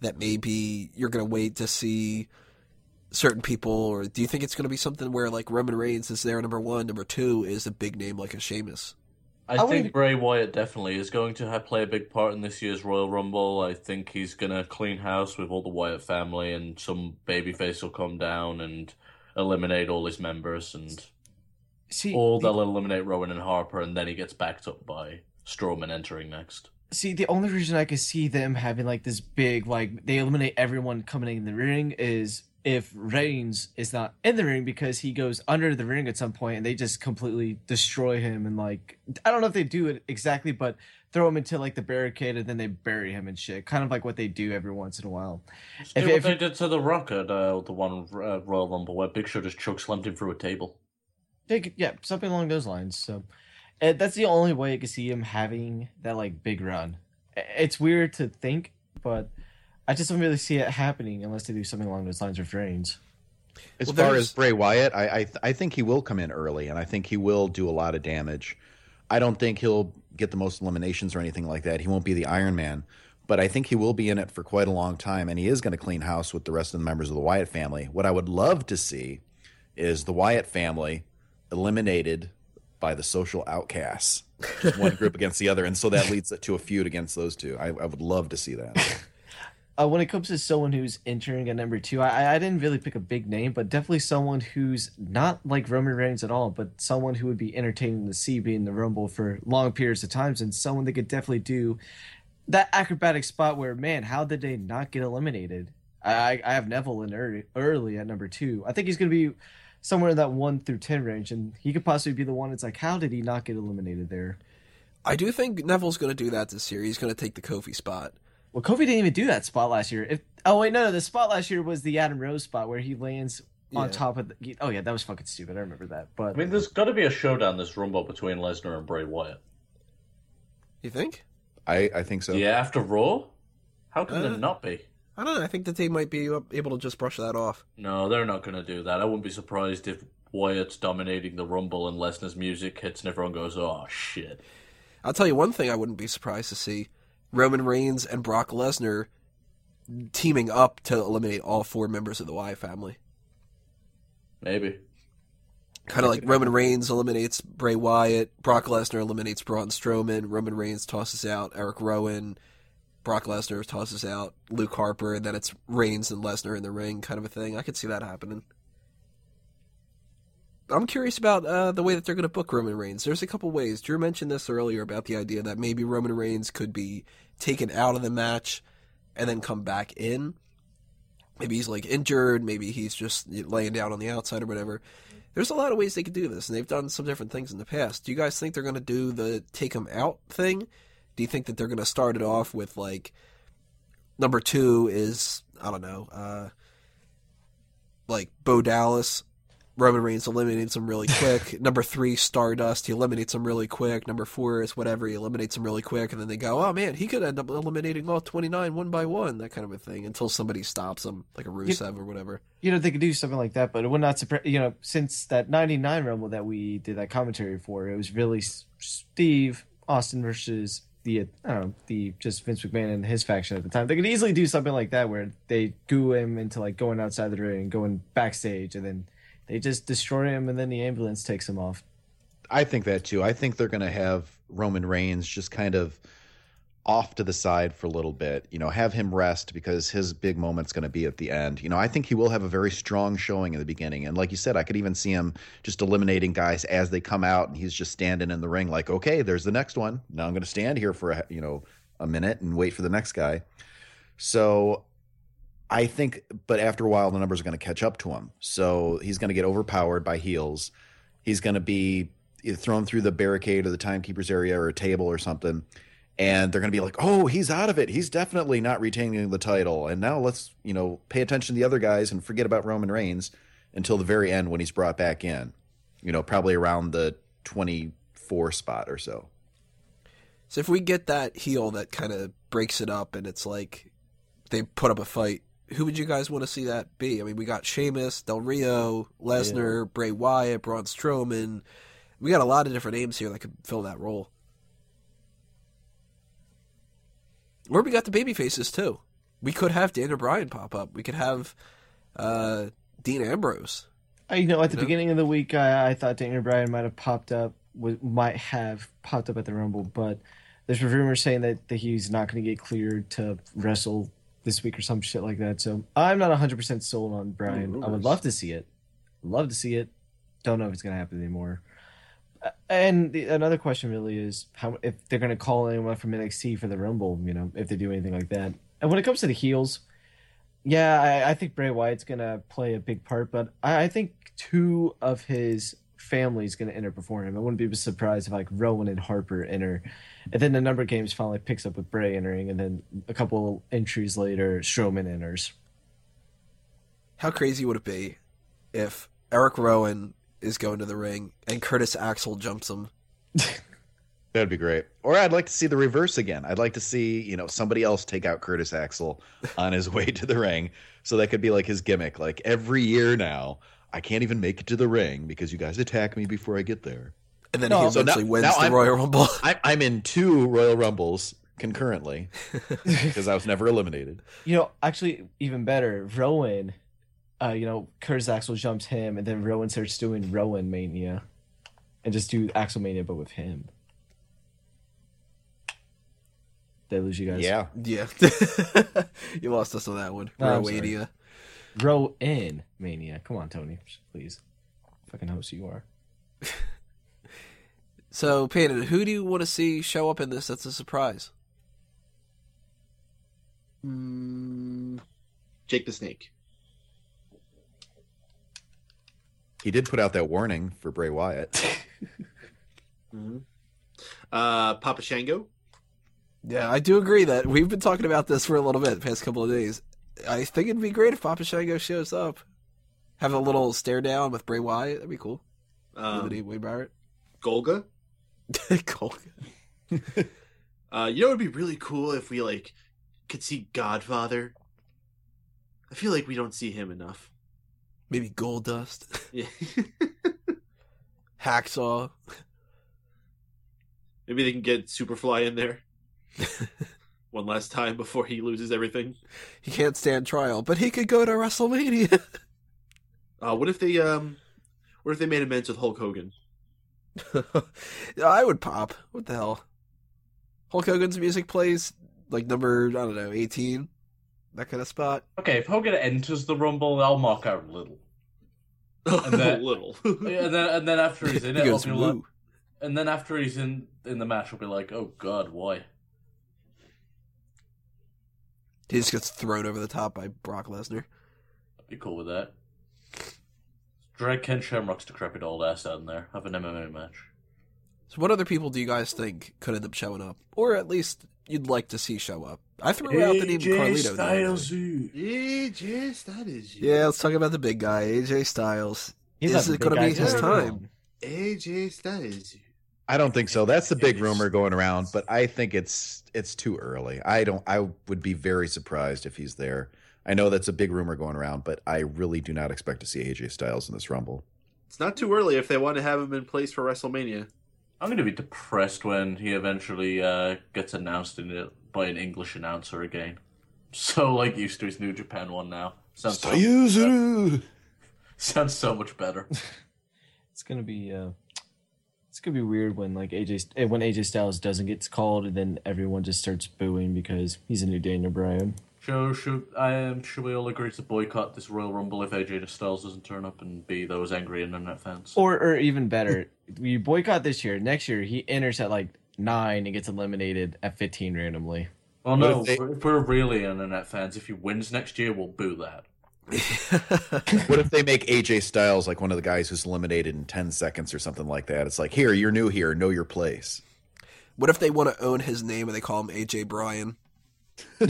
that maybe you're going to wait to see certain people, or do you think it's going to be something where like Roman Reigns is there number one, number two is a big name like a Sheamus? I, I think wouldn't- Bray Wyatt definitely is going to have, play a big part in this year's Royal Rumble. I think he's going to clean house with all the Wyatt family, and some babyface will come down and eliminate all his members, and See, or they'll eliminate Rowan and Harper, and then he gets backed up by Strowman entering next. see, the only reason I could see them having like this big like they eliminate everyone coming in the ring is if Reigns is not in the ring because he goes under the ring at some point and they just completely destroy him and like I don't know if they do it exactly, but throw him into like the barricade and then they bury him and shit, kind of like what they do every once in a while. If- what if they did to the Rock at uh, the one uh, Royal Rumble where Big Show just choke slammed him through a table. They yeah, something along those lines. So uh, that's the only way I could see him having that like big run. It's weird to think, but I just don't really see it happening unless they do something along those lines with Reigns. As Well, far as Bray Wyatt, I, I th- I think he will come in early, and I think he will do a lot of damage. I don't think he'll get the most eliminations or anything like that. He won't be the Iron Man, but I think he will be in it for quite a long time, and he is going to clean house with the rest of the members of the Wyatt family. What I would love to see is the Wyatt family eliminated by the social outcasts, one group against the other, and so that leads to a feud against those two. I, I would love to see that. Uh, when it comes to someone who's entering at number two, I, I didn't really pick a big name, but definitely someone who's not like Roman Reigns at all, but someone who would be entertaining to see being in the Rumble for long periods of times, and someone that could definitely do that acrobatic spot where, man, how did they not get eliminated? I, I- I have Neville in early, early at number two. I think he's going to be somewhere in that one through ten range, and he could possibly be the one. It's like, how did he not get eliminated there? I do think Neville's going to do that this year. He's going to take the Kofi spot. Well, Kofi didn't even do that spot last year. If oh wait, no, no, the spot last year was the Adam Rose spot where he lands on Yeah. top of the. Oh yeah, that was fucking stupid. I remember that. But I mean, there's got to be a showdown this Rumble between Lesnar and Bray Wyatt. You think? I, I think so. Yeah, after Raw? How can Uh, there not be? I don't know. I think that they might be able to just brush that off. No, they're not going to do that. I wouldn't be surprised if Wyatt's dominating the Rumble and Lesnar's music hits and everyone goes, oh, shit. I'll tell you one thing I wouldn't be surprised to see Roman Reigns and Brock Lesnar teaming up to eliminate all four members of the Wyatt family. Maybe. Kind of like Roman Reigns eliminates Bray Wyatt, Brock Lesnar eliminates Braun Strowman, Roman Reigns tosses out Eric Rowan, Brock Lesnar tosses out Luke Harper, and then it's Reigns and Lesnar in the ring, kind of a thing. I could see that happening. I'm curious about uh, the way that they're going to book Roman Reigns. There's a couple ways. Drew mentioned this earlier about the idea that maybe Roman Reigns could be taken out of the match and then come back in. Maybe he's like injured. Maybe he's just laying down on the outside or whatever. There's a lot of ways they could do this, and they've done some different things in the past. Do you guys think they're going to do the take him out thing? Do you think that they're going to start it off with like number two is I don't know, uh, like Bo Dallas, Roman Reigns eliminates him really quick. Number three, Stardust, he eliminates him really quick. Number four is whatever, he eliminates him really quick, and then they go, oh man, he could end up eliminating all 29 one by one, that kind of a thing, until somebody stops him, like a Rusev or whatever. you know they could do something like that. But it would not surprise. You know, since that '99 Rumble that we did that commentary for, it was really Steve Austin versus the I don't know the just Vince McMahon and his faction at the time. They could easily do something like that where they goo him into like going outside the ring, and going backstage, and then they just destroy him, and then the ambulance takes him off. I think that too. I think they're going to have Roman Reigns just kind of off to the side for a little bit. You know, have him rest because his big moment's going to be at the end. You know, I think he will have a very strong showing in the beginning. And like you said, I could even see him just eliminating guys as they come out and he's just standing in the ring like, "Okay, there's the next one. Now I'm going to stand here for a, you know, a minute and wait for the next guy." So I think, but after a while, the numbers are going to catch up to him. So he's going to get overpowered by heels. He's going to be thrown through the barricade or the timekeeper's area or a table or something. And they're going to be like, oh, he's out of it. He's definitely not retaining the title. And now let's, you know, pay attention to the other guys and forget about Roman Reigns until the very end when he's brought back in. You know, probably around the 24 spot or so. So if we get that heel that kind of breaks it up and it's like they put up a fight, who would you guys want to see that be? I mean, we got Sheamus, Del Rio, Lesnar, Bray Wyatt, Braun Strowman. We got a lot of different names here that could fill that role. Or we got the baby faces too. We could have Daniel Bryan pop up. We could have uh, Dean Ambrose. Uh, You know, at the You know? beginning of the week, I, I thought Daniel Bryan might have popped up, w- might have popped up at the Rumble, but there's rumors saying that, that he's not going to get cleared to wrestle this week or some shit like that. So I'm not 100% sold on Bryan. I would love to see it. Love to see it. Don't know if it's going to happen anymore. And the, another question really is how if they're going to call anyone from NXT for the Rumble, you know, if they do anything like that. And when it comes to the heels, yeah, I, I think Bray Wyatt's gonna play a big part, but I, I think two of his family is gonna enter before him. I wouldn't be surprised if like Rowan and Harper enter, and then the number of games finally picks up with Bray entering, and then a couple entries later, Strowman enters. How crazy would it be if Eric Rowan is going to the ring and Curtis Axel jumps him? That'd be great. Or I'd like to see the reverse again. I'd like to see, you know, somebody else take out Curtis Axel on his way to the ring. So that could be like his gimmick. Like every year now, I can't even make it to the ring because you guys attack me before I get there. And then No, he so now- eventually wins now the I'm- Royal Rumble. I, I'm in two Royal Rumbles concurrently because I was never eliminated. You know, actually, even better, Rowan. Uh, you know, Curtis Axel jumps him, and then Rowan starts doing Rowan Mania, and just do Axel Mania, but with him. Did I lose you guys? Yeah. yeah. you lost us on that one. No, Rowania. Row in Mania. Come on, Tony, please. Fucking host you are. So, Peyton, who do you want to see show up in this that's a surprise? Mm, Jake the Snake. He did put out that warning for Bray Wyatt. hmm Uh, Papa Shango. Yeah, I do agree that we've been talking about this for a little bit the past couple of days. I think it'd be great if Papa Shango shows up. Have a little stare down with Bray Wyatt. That'd be cool. Um, Liberty Wade Barrett. Golga. cool. Uh, you know, it'd be really cool if we like could see Godfather. I feel like we don't see him enough. Maybe Goldust. Yeah. Hacksaw. Maybe they can get Superfly in there one last time before he loses everything. He can't stand trial, but he could go to WrestleMania. Uh, what if they um, what if they made amends with Hulk Hogan? I would pop. What the hell? Hulk Hogan's music plays like number I don't know, eighteen, that kind of spot. Okay, if Hogan enters the Rumble, I'll mark out little. a little. And then and then after he's in He it, I'll be like, and then after he's in in the match, I'll be like, oh god, why? He just gets thrown over the top by Brock Lesnar. I'd be cool with that. Drag Ken Shamrock's decrepit old ass out in there. Have an MMA match. So, what other people do you guys think could end up showing up, or at least you'd like to see show up? I threw out the name of Carlito. the other day. yeah, yes, that is let's talk about the big guy, AJ Styles. He's Is it gonna be his for time? AJ Styles. I don't think so. That's the big rumor going around, but I think it's it's too early. I don't I would be very surprised if he's there. I know that's a big rumor going around, but I really do not expect to see AJ Styles in this Rumble. It's not too early if they want to have him in place for WrestleMania. I'm going to be depressed when he eventually uh, gets announced in it by an English announcer again. So like used to his New Japan one now. Sounds so, Styles. sounds so much better. It's gonna be uh, it's gonna be weird when like AJ eh, when AJ Styles doesn't get called and then everyone just starts booing because he's a new Daniel Bryan. So should I am should we all agree to boycott this Royal Rumble if AJ Styles doesn't turn up and be those angry internet fans? Or or even better, you boycott this year. Next year he enters at like nine and gets eliminated at fifteen randomly. Oh no, if they- if we're really internet fans, if he wins next year, we'll boo that. What if they make AJ Styles like one of the guys who's eliminated in 10 seconds or something like that? It's like, here, you're new here, know your place. what if they want to own his name and they call him AJ Bryan?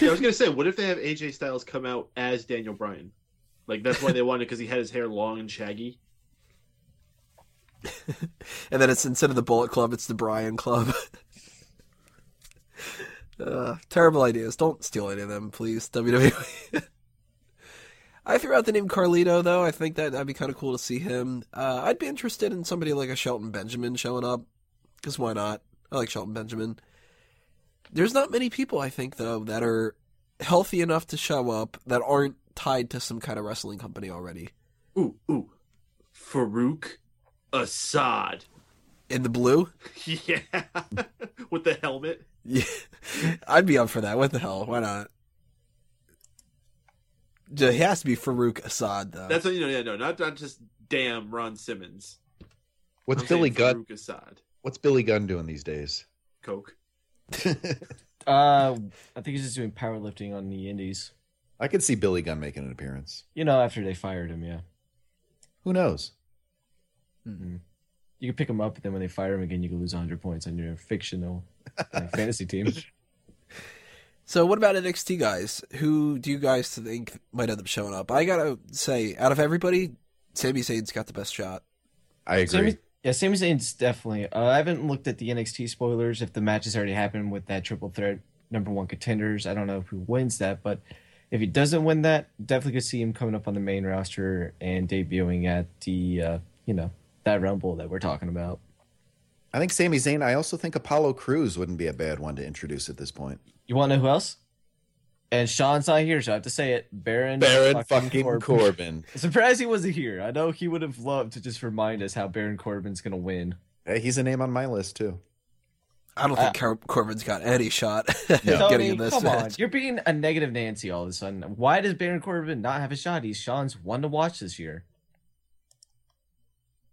Yeah, I was gonna say, what if they have AJ Styles come out as Daniel Bryan? Like that's why they wanted because he had his hair long and shaggy. And then it's instead of the Bullet Club, it's the Bryan Club. uh, terrible ideas. Don't steal any of them, please. WWE. I threw out the name Carlito, though. I think that that'd be kind of cool to see him. Uh, I'd be interested in somebody like a Shelton Benjamin showing up. Because why not? I like Shelton Benjamin. There's not many people, I think, though, that are healthy enough to show up that aren't tied to some kind of wrestling company already. Ooh, ooh, Faarooq Asad. In the blue? Yeah, with the helmet. Yeah, I'd be up for that. What the hell? Why not? J- He has to be Faarooq Asad, though. That's what you know. Yeah, no, not not just damn Ron Simmons. What's I'm Billy saying Gunn? Faarooq Asad. What's Billy Gunn doing these days? Coke. Uh, I think he's just doing powerlifting on the Indies. I could see Billy Gunn making an appearance. You know, after they fired him, yeah. Who knows? Mm-hmm. You can pick him up, and then when they fire him again, you can lose 100 points on your fictional like, fantasy team. So, what about NXT guys? Who do you guys think might end up showing up? I gotta say, out of everybody, Sami Zayn's got the best shot. I agree. Sami, yeah, Sami Zayn's definitely. Uh, I haven't looked at the NXT spoilers if the match has already happened with that triple threat number one contenders. I don't know who wins that, but if he doesn't win that, definitely could see him coming up on the main roster and debuting at the, uh, you know, that Rumble that we're talking about. I think Sami Zayn. I also think Apollo Crews wouldn't be a bad one to introduce at this point. You want to know who else? And Sean's not here, so I have to say it. Baron, Baron fucking Corbin. Corbin. Surprised he wasn't here. I know he would have loved to just remind us how Baron Corbin's gonna win. Hey, he's a name on my list too. I don't think uh, Cor- Corbin's got any shot at No. getting Tony, in this come on, you're being a negative Nancy all of a sudden. Why does Baron Corbin not have a shot? He's Sean's one to watch this year.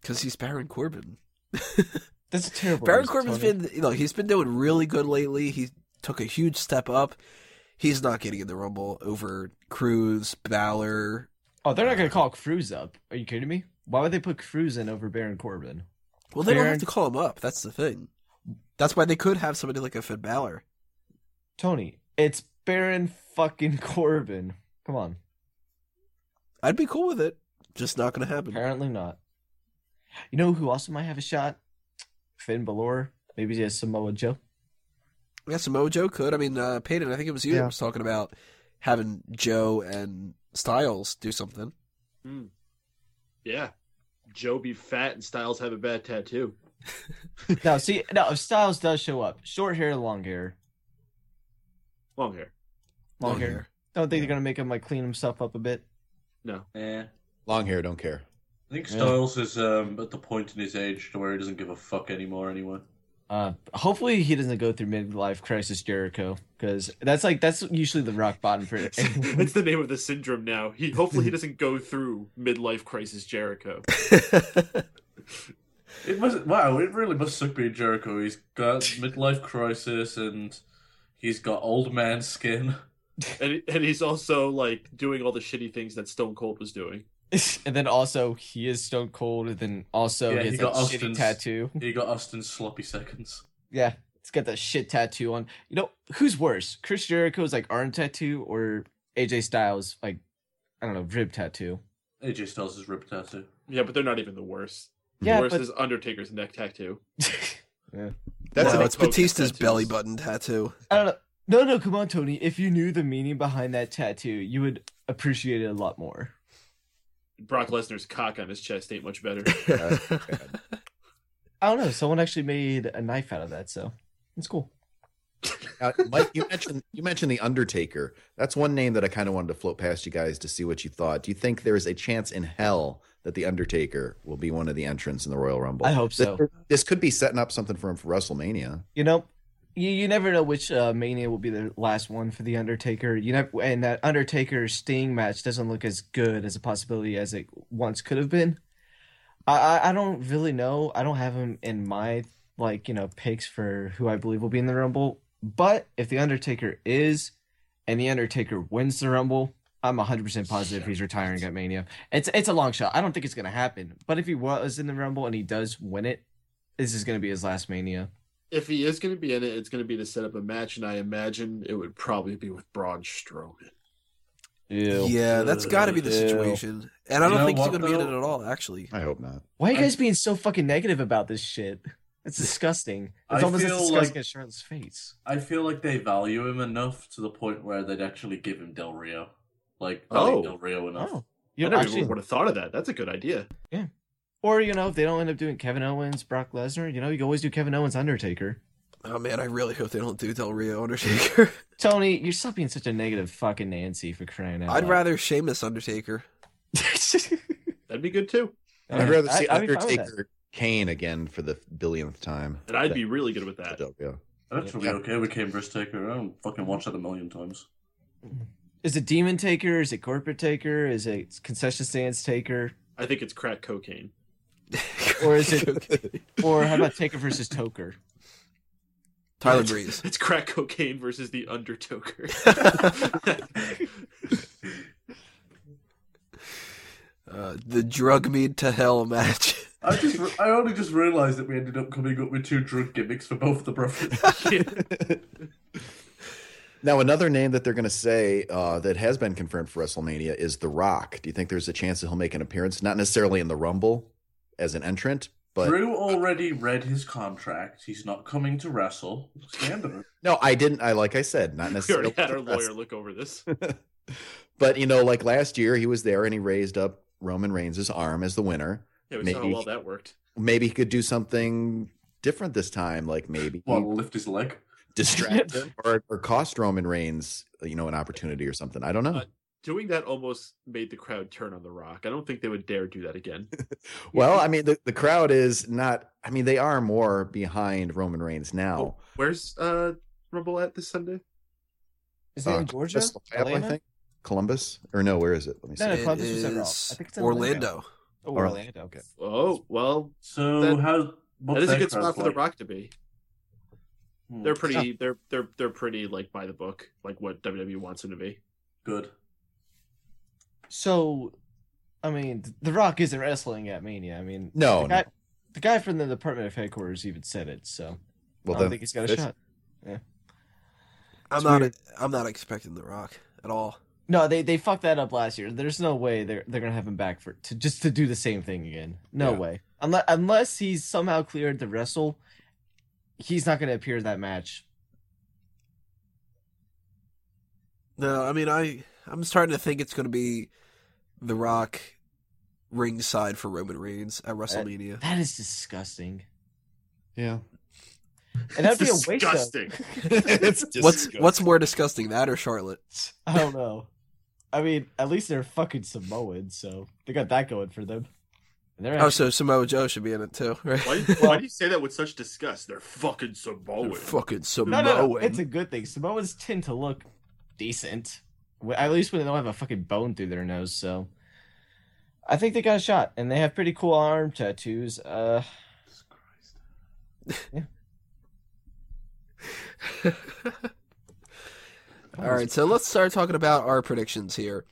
Because he's Baron Corbin. That's a terrible. Baron reason, Corbin's Tony. been, you know, he's been doing really good lately. He took a huge step up. He's not getting in the Rumble over Crews, Balor. Oh, they're not gonna uh, call Crews up. Are you kidding me? Why would they put Crews in over Baron Corbin? Well, they don't have to call him up. That's the thing. That's why they could have somebody like a Finn Balor. Tony, it's Baron fucking Corbin. Come on. I'd be cool with it. Just not going to happen. Apparently not. You know who also might have a shot? Finn Balor. Maybe he has Samoa Joe. Yeah, Samoa Joe could. I mean, uh, Peyton, I think it was you that Yeah. was talking about having Joe and Styles do something. Yeah, Joe be fat and Styles have a bad tattoo. Now, see, now if Styles does show up, short hair, long hair, Long hair. long, Long hair. hair. Don't think they're gonna make him like clean himself up a bit. No. Yeah. Long hair, don't care. I think Yeah. Styles is um, at the point in his age to where he doesn't give a fuck anymore anyway. Uh, hopefully he doesn't go through midlife crisis Jericho because that's like that's usually the rock bottom for anyone. That's the name of the syndrome now. He hopefully he doesn't go through midlife crisis Jericho. It must wow, it really must suck being Jericho. He's got midlife crisis and he's got old man skin. And and he's also like doing all the shitty things that Stone Cold was doing. and then also he is Stone Cold, and then also Yeah, he has he that got shitty tattoo. He got Austin's sloppy seconds. Yeah, it's got that shit tattoo on. You know who's worse, Chris Jericho's like arm tattoo or AJ Styles like I don't know rib tattoo. AJ Styles' is rib tattoo. Yeah, but they're not even the worst. Yeah, the worst but is Undertaker's neck tattoo. Yeah. That's no, it's Batista's tattoos. belly button tattoo. I don't know. No, no, come on, Tony. If you knew the meaning behind that tattoo, you would appreciate it a lot more. Brock Lesnar's cock on his chest ain't much better. I don't know. Someone actually made a knife out of that, so it's cool. Uh, Mike, you mentioned you mentioned the Undertaker. That's one name that I kind of wanted to float past you guys to see what you thought. Do you think there is a chance in hell that the Undertaker will be one of the entrants in the Royal Rumble? I hope so. This, this could be setting up something for him for WrestleMania. You know, you, you never know which uh, Mania will be the last one for the Undertaker. You never, and that Undertaker Sting match doesn't look as good as a possibility as it once could have been. I, I don't really know. I don't have him in my like you know picks for who I believe will be in the Rumble. But if the Undertaker is, and the Undertaker wins the Rumble, I'm 100 percent positive he's retiring at Mania. It's it's a long shot. I don't think it's gonna happen. But if he was in the Rumble and he does win it, this is gonna be his last Mania. If he is going to be in it, it's going to be to set up a match, and I imagine it would probably be with Braun Strowman. Ew. Yeah, that's got to be the Ew. situation. And I don't know think he's going to be in it at all, actually. I hope not. Why are you I- guys being so fucking negative about this shit? It's disgusting. It's I almost as feel disgusting like- as Charlotte's face. I feel like they value him enough to the point where they'd actually give him Del Rio. Like, Oh. Del Rio enough. Oh, you know, never actually, would have thought of that. That's a good idea. Or you know, if they don't end up doing Kevin Owens, Brock Lesnar, you know, you can always do Kevin Owens, Undertaker. Oh, man, I really hope they don't do Del Rio Undertaker. Tony, you're still being such a negative fucking Nancy for crying out I'd loud. rather Sheamus Undertaker. That'd be good too. I'd rather see I- I'd be fine with that. Undertaker Kane again for the billionth time. And I'd be really good with that. Yeah. I'm actually Yeah. okay with Kane vs Taker. I don't fucking watch that a million times. Is it Demon Taker? Is it Corporate Taker? Is it Concession Stands Taker? I think it's crack cocaine. Or is it- Or how about Taker versus Toker? Tyler Breeze. It's crack cocaine versus the Undertoker. Uh, the drug me to hell match. I just, re- I only just realised that we ended up coming up with two drug gimmicks for both the brothers. Now, another name that they're going to say uh, that has been confirmed for WrestleMania is The Rock. Do you think there's a chance that he'll make an appearance? Not necessarily in the Rumble as an entrant, but Drew already read his contract. He's not coming to wrestle. It's the end of it. no, I didn't. I like I said, not we necessarily. already had our for lawyer look over this. But you know, like last year, he was there and he raised up Roman Reigns' arm as the winner. Yeah, we saw how Maybe. well that worked. Maybe he could do something different this time, like maybe Well, lift his leg. distract him or, or cost Roman Reigns, you know, an opportunity or something. I don't know. Uh, Doing that almost made the crowd turn on The Rock. I don't think they would dare do that again. well, I mean, the, the crowd is not. I mean, they are more behind Roman Reigns now. Oh, where's uh Rumble at this Sunday? Is it Uh, in Georgia? Columbus, Ohio, I think Columbus or no? Where is it? Let me see. No, no, It Columbus was in Raw. is I think it's in Orlando. Oh, Orlando. Orlando. Okay. Oh well, So That- how? What's that is a good crowd spot for The? Rock to be. Hmm, They're pretty. They're they're they're pretty like by the book, like what WWE wants them to be. good. So, I mean, The Rock isn't wrestling at Mania. I mean, No, the guy, the guy from the Department of Headquarters even said it. So Well, I don't then think he's got a fish- shot. I'm It's not. weird. I'm not expecting The Rock at all. No, they they fucked that up last year. There's no way they're they're gonna have him back for to just to do the same thing again. No Yeah. way. Unless unless he's somehow cleared to wrestle, he's not gonna appear in that match. No, I mean, I I'm starting to think it's going to be The Rock ringside for Roman Reigns at WrestleMania. That is disgusting. Yeah. And that'd be a waste. Of, disgusting. it's What's disgusting. what's more disgusting, that or Charlotte? I don't know. I mean, at least they're fucking Samoans, so they got that going for them. And they're Oh, so Samoa Joe should be in it too, right? Why, why do you say that with such disgust? They're fucking Samoan. They're fucking Samoan. no, no, it's a good thing. Samoans tend to look decent, Wh- at least when they don't have a fucking bone through their nose. So, I think they got a shot, and they have pretty cool arm tattoos. Uh, All right, so let's start talking about our predictions here.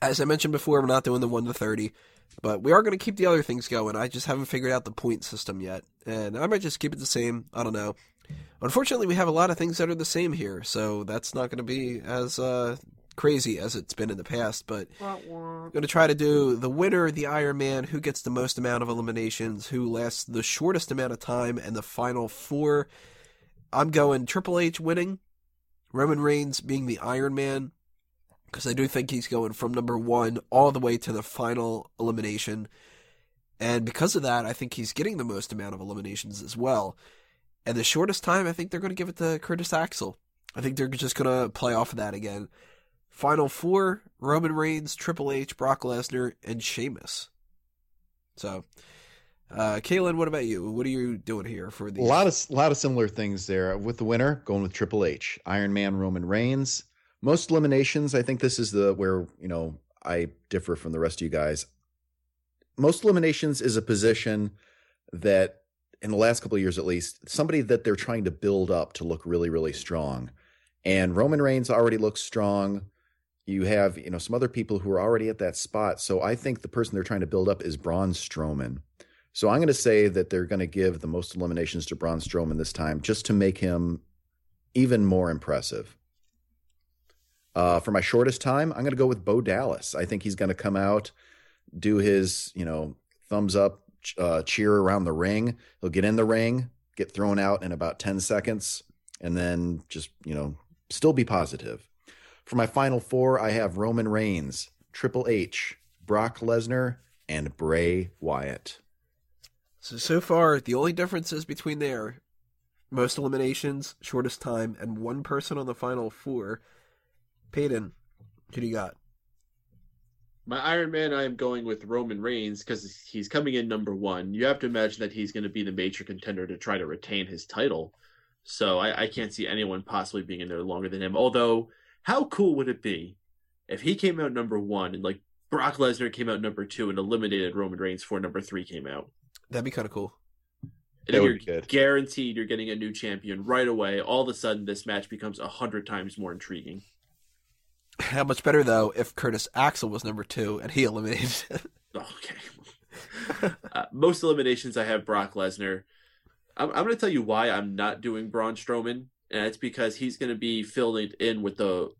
As I mentioned before, we're not doing the 1 to 30, but we are going to keep the other things going. I just haven't figured out the point system yet, and I might just keep it the same. I don't know. Unfortunately, we have a lot of things that are the same here, so that's not going to be as uh, crazy as it's been in the past, but I'm going to try to do the winner, the Iron Man, who gets the most amount of eliminations, who lasts the shortest amount of time, and the final four. I'm going Triple H winning, Roman Reigns being the Iron Man, because I do think he's going from number one all the way to the final elimination. And because of that, I think he's getting the most amount of eliminations as well. And the shortest time, I think they're going to give it to Curtis Axel. I think they're just going to play off of that again. Final four Roman Reigns, Triple H, Brock Lesnar, and Sheamus. So, uh, Kaylin, what about you? What are you doing here for A lot of lot of similar things there. With the winner, going with Triple H, Iron Man, Roman Reigns. Most eliminations, I think this is the where you know I differ from the rest of you guys. Most eliminations is a position that in the last couple of years at least, somebody that they're trying to build up to look really, really strong. And Roman Reigns already looks strong. You have, you know, some other people who are already at that spot. So I think the person they're trying to build up is Braun Strowman. So I'm going to say that they're going to give the most eliminations to Braun Strowman this time just to make him even more impressive. Uh, for my shortest time, I'm going to go with Bo Dallas. I think he's going to come out, do his, you know, thumbs up uh, cheer around the ring. He'll get in the ring, get thrown out in about 10 seconds, and then just, you know, still be positive. For my final four, I have Roman Reigns, Triple H, Brock Lesnar, and Bray Wyatt. So so far, the only differences between there, most eliminations, shortest time, and one person on the final four. Peyton, who do you got? My Iron Man, I am going with Roman Reigns because he's coming in number one. You have to imagine that he's going to be the major contender to try to retain his title. So I, I can't see anyone possibly being in there longer than him. Although, how cool would it be if he came out number one and like Brock Lesnar came out number two and eliminated Roman Reigns before number three came out? That'd be kind of cool. And That would you're be good. guaranteed you're getting a new champion right away. All of a sudden, this match becomes a hundred times more intriguing. How much better though if Curtis Axel was number two and he eliminated. Okay. uh, most eliminations, I have Brock Lesnar. I'm, I'm going to tell you why I'm not doing Braun Strowman, and it's because he's going to be filled in with the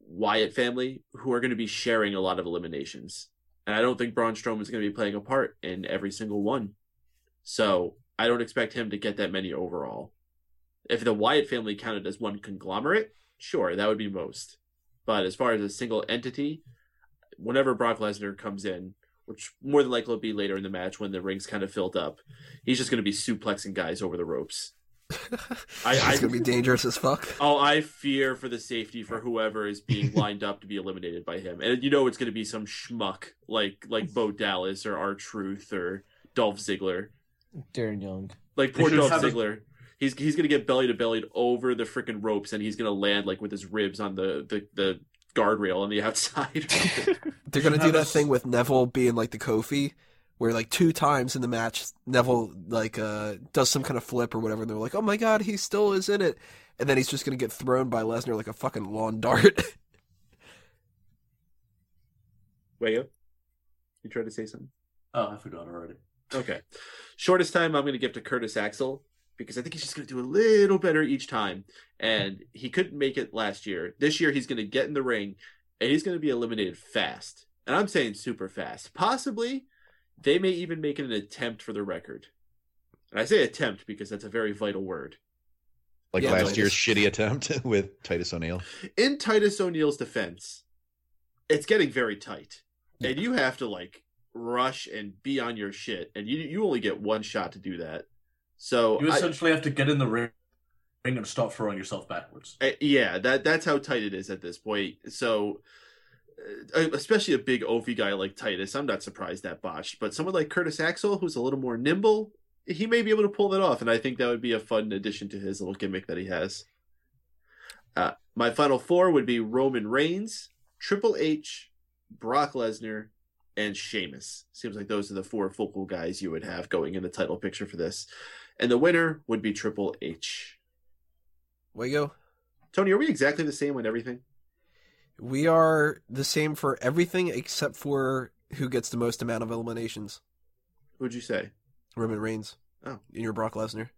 Wyatt family, who are going to be sharing a lot of eliminations. And I don't think Braun Strowman is going to be playing a part in every single one. So I don't expect him to get that many overall. If the Wyatt family counted as one conglomerate, sure, that would be most. But as far as a single entity, whenever Brock Lesnar comes in, which more than likely will be later in the match when the ring's kind of filled up, he's just going to be suplexing guys over the ropes. I, it's gonna be dangerous as fuck. oh, I fear for the safety for whoever is being lined up to be eliminated by him, and you know it's going to be some schmuck like like Bo Dallas or R Truth or Dolph Ziggler, Darren Young. like poor should Dolph have a- Ziggler. He's he's gonna get belly to belly over the freaking ropes, and he's gonna land like with his ribs on the the, the guardrail on the outside. They're gonna do that us- thing with Neville being like the Kofi, where like two times in the match Neville like uh does some kind of flip or whatever, and they're like, "Oh my god, he still is in it," and then he's just gonna get thrown by Lesnar like a fucking lawn dart. Wayo, you tried to say something. Oh, I forgot already. Okay. Shortest time I'm going to give to Curtis Axel because I think he's just going to do a little better each time. And he couldn't make it last year. This year he's going to get in the ring and he's going to be eliminated fast. And I'm saying super fast. Possibly they may even make it an attempt for the record. And I say attempt because that's a very vital word. Like Yeah, last Titus. year's shitty attempt with Titus O'Neil. In Titus O'Neil's defense, it's getting very tight. And you have to like rush and be on your shit. And you you only get one shot to do that. So You I- essentially have to get in the ring and stop throwing yourself backwards. Uh, yeah, that that's how tight it is at this point. So, especially a big Ovi guy like Titus, I'm not surprised that botched. But someone like Curtis Axel, who's a little more nimble, he may be able to pull that off, and I think that would be a fun addition to his little gimmick that he has. Uh, my final four would be Roman Reigns, Triple H, Brock Lesnar, and Sheamus. Seems like those are the four focal guys you would have going in the title picture for this. And the winner would be Triple H. Wago, Tony, are we exactly the same on everything? We are the same for everything except for who gets the most amount of eliminations. Who'd you say? Roman Reigns. Oh. and you're Brock Lesnar.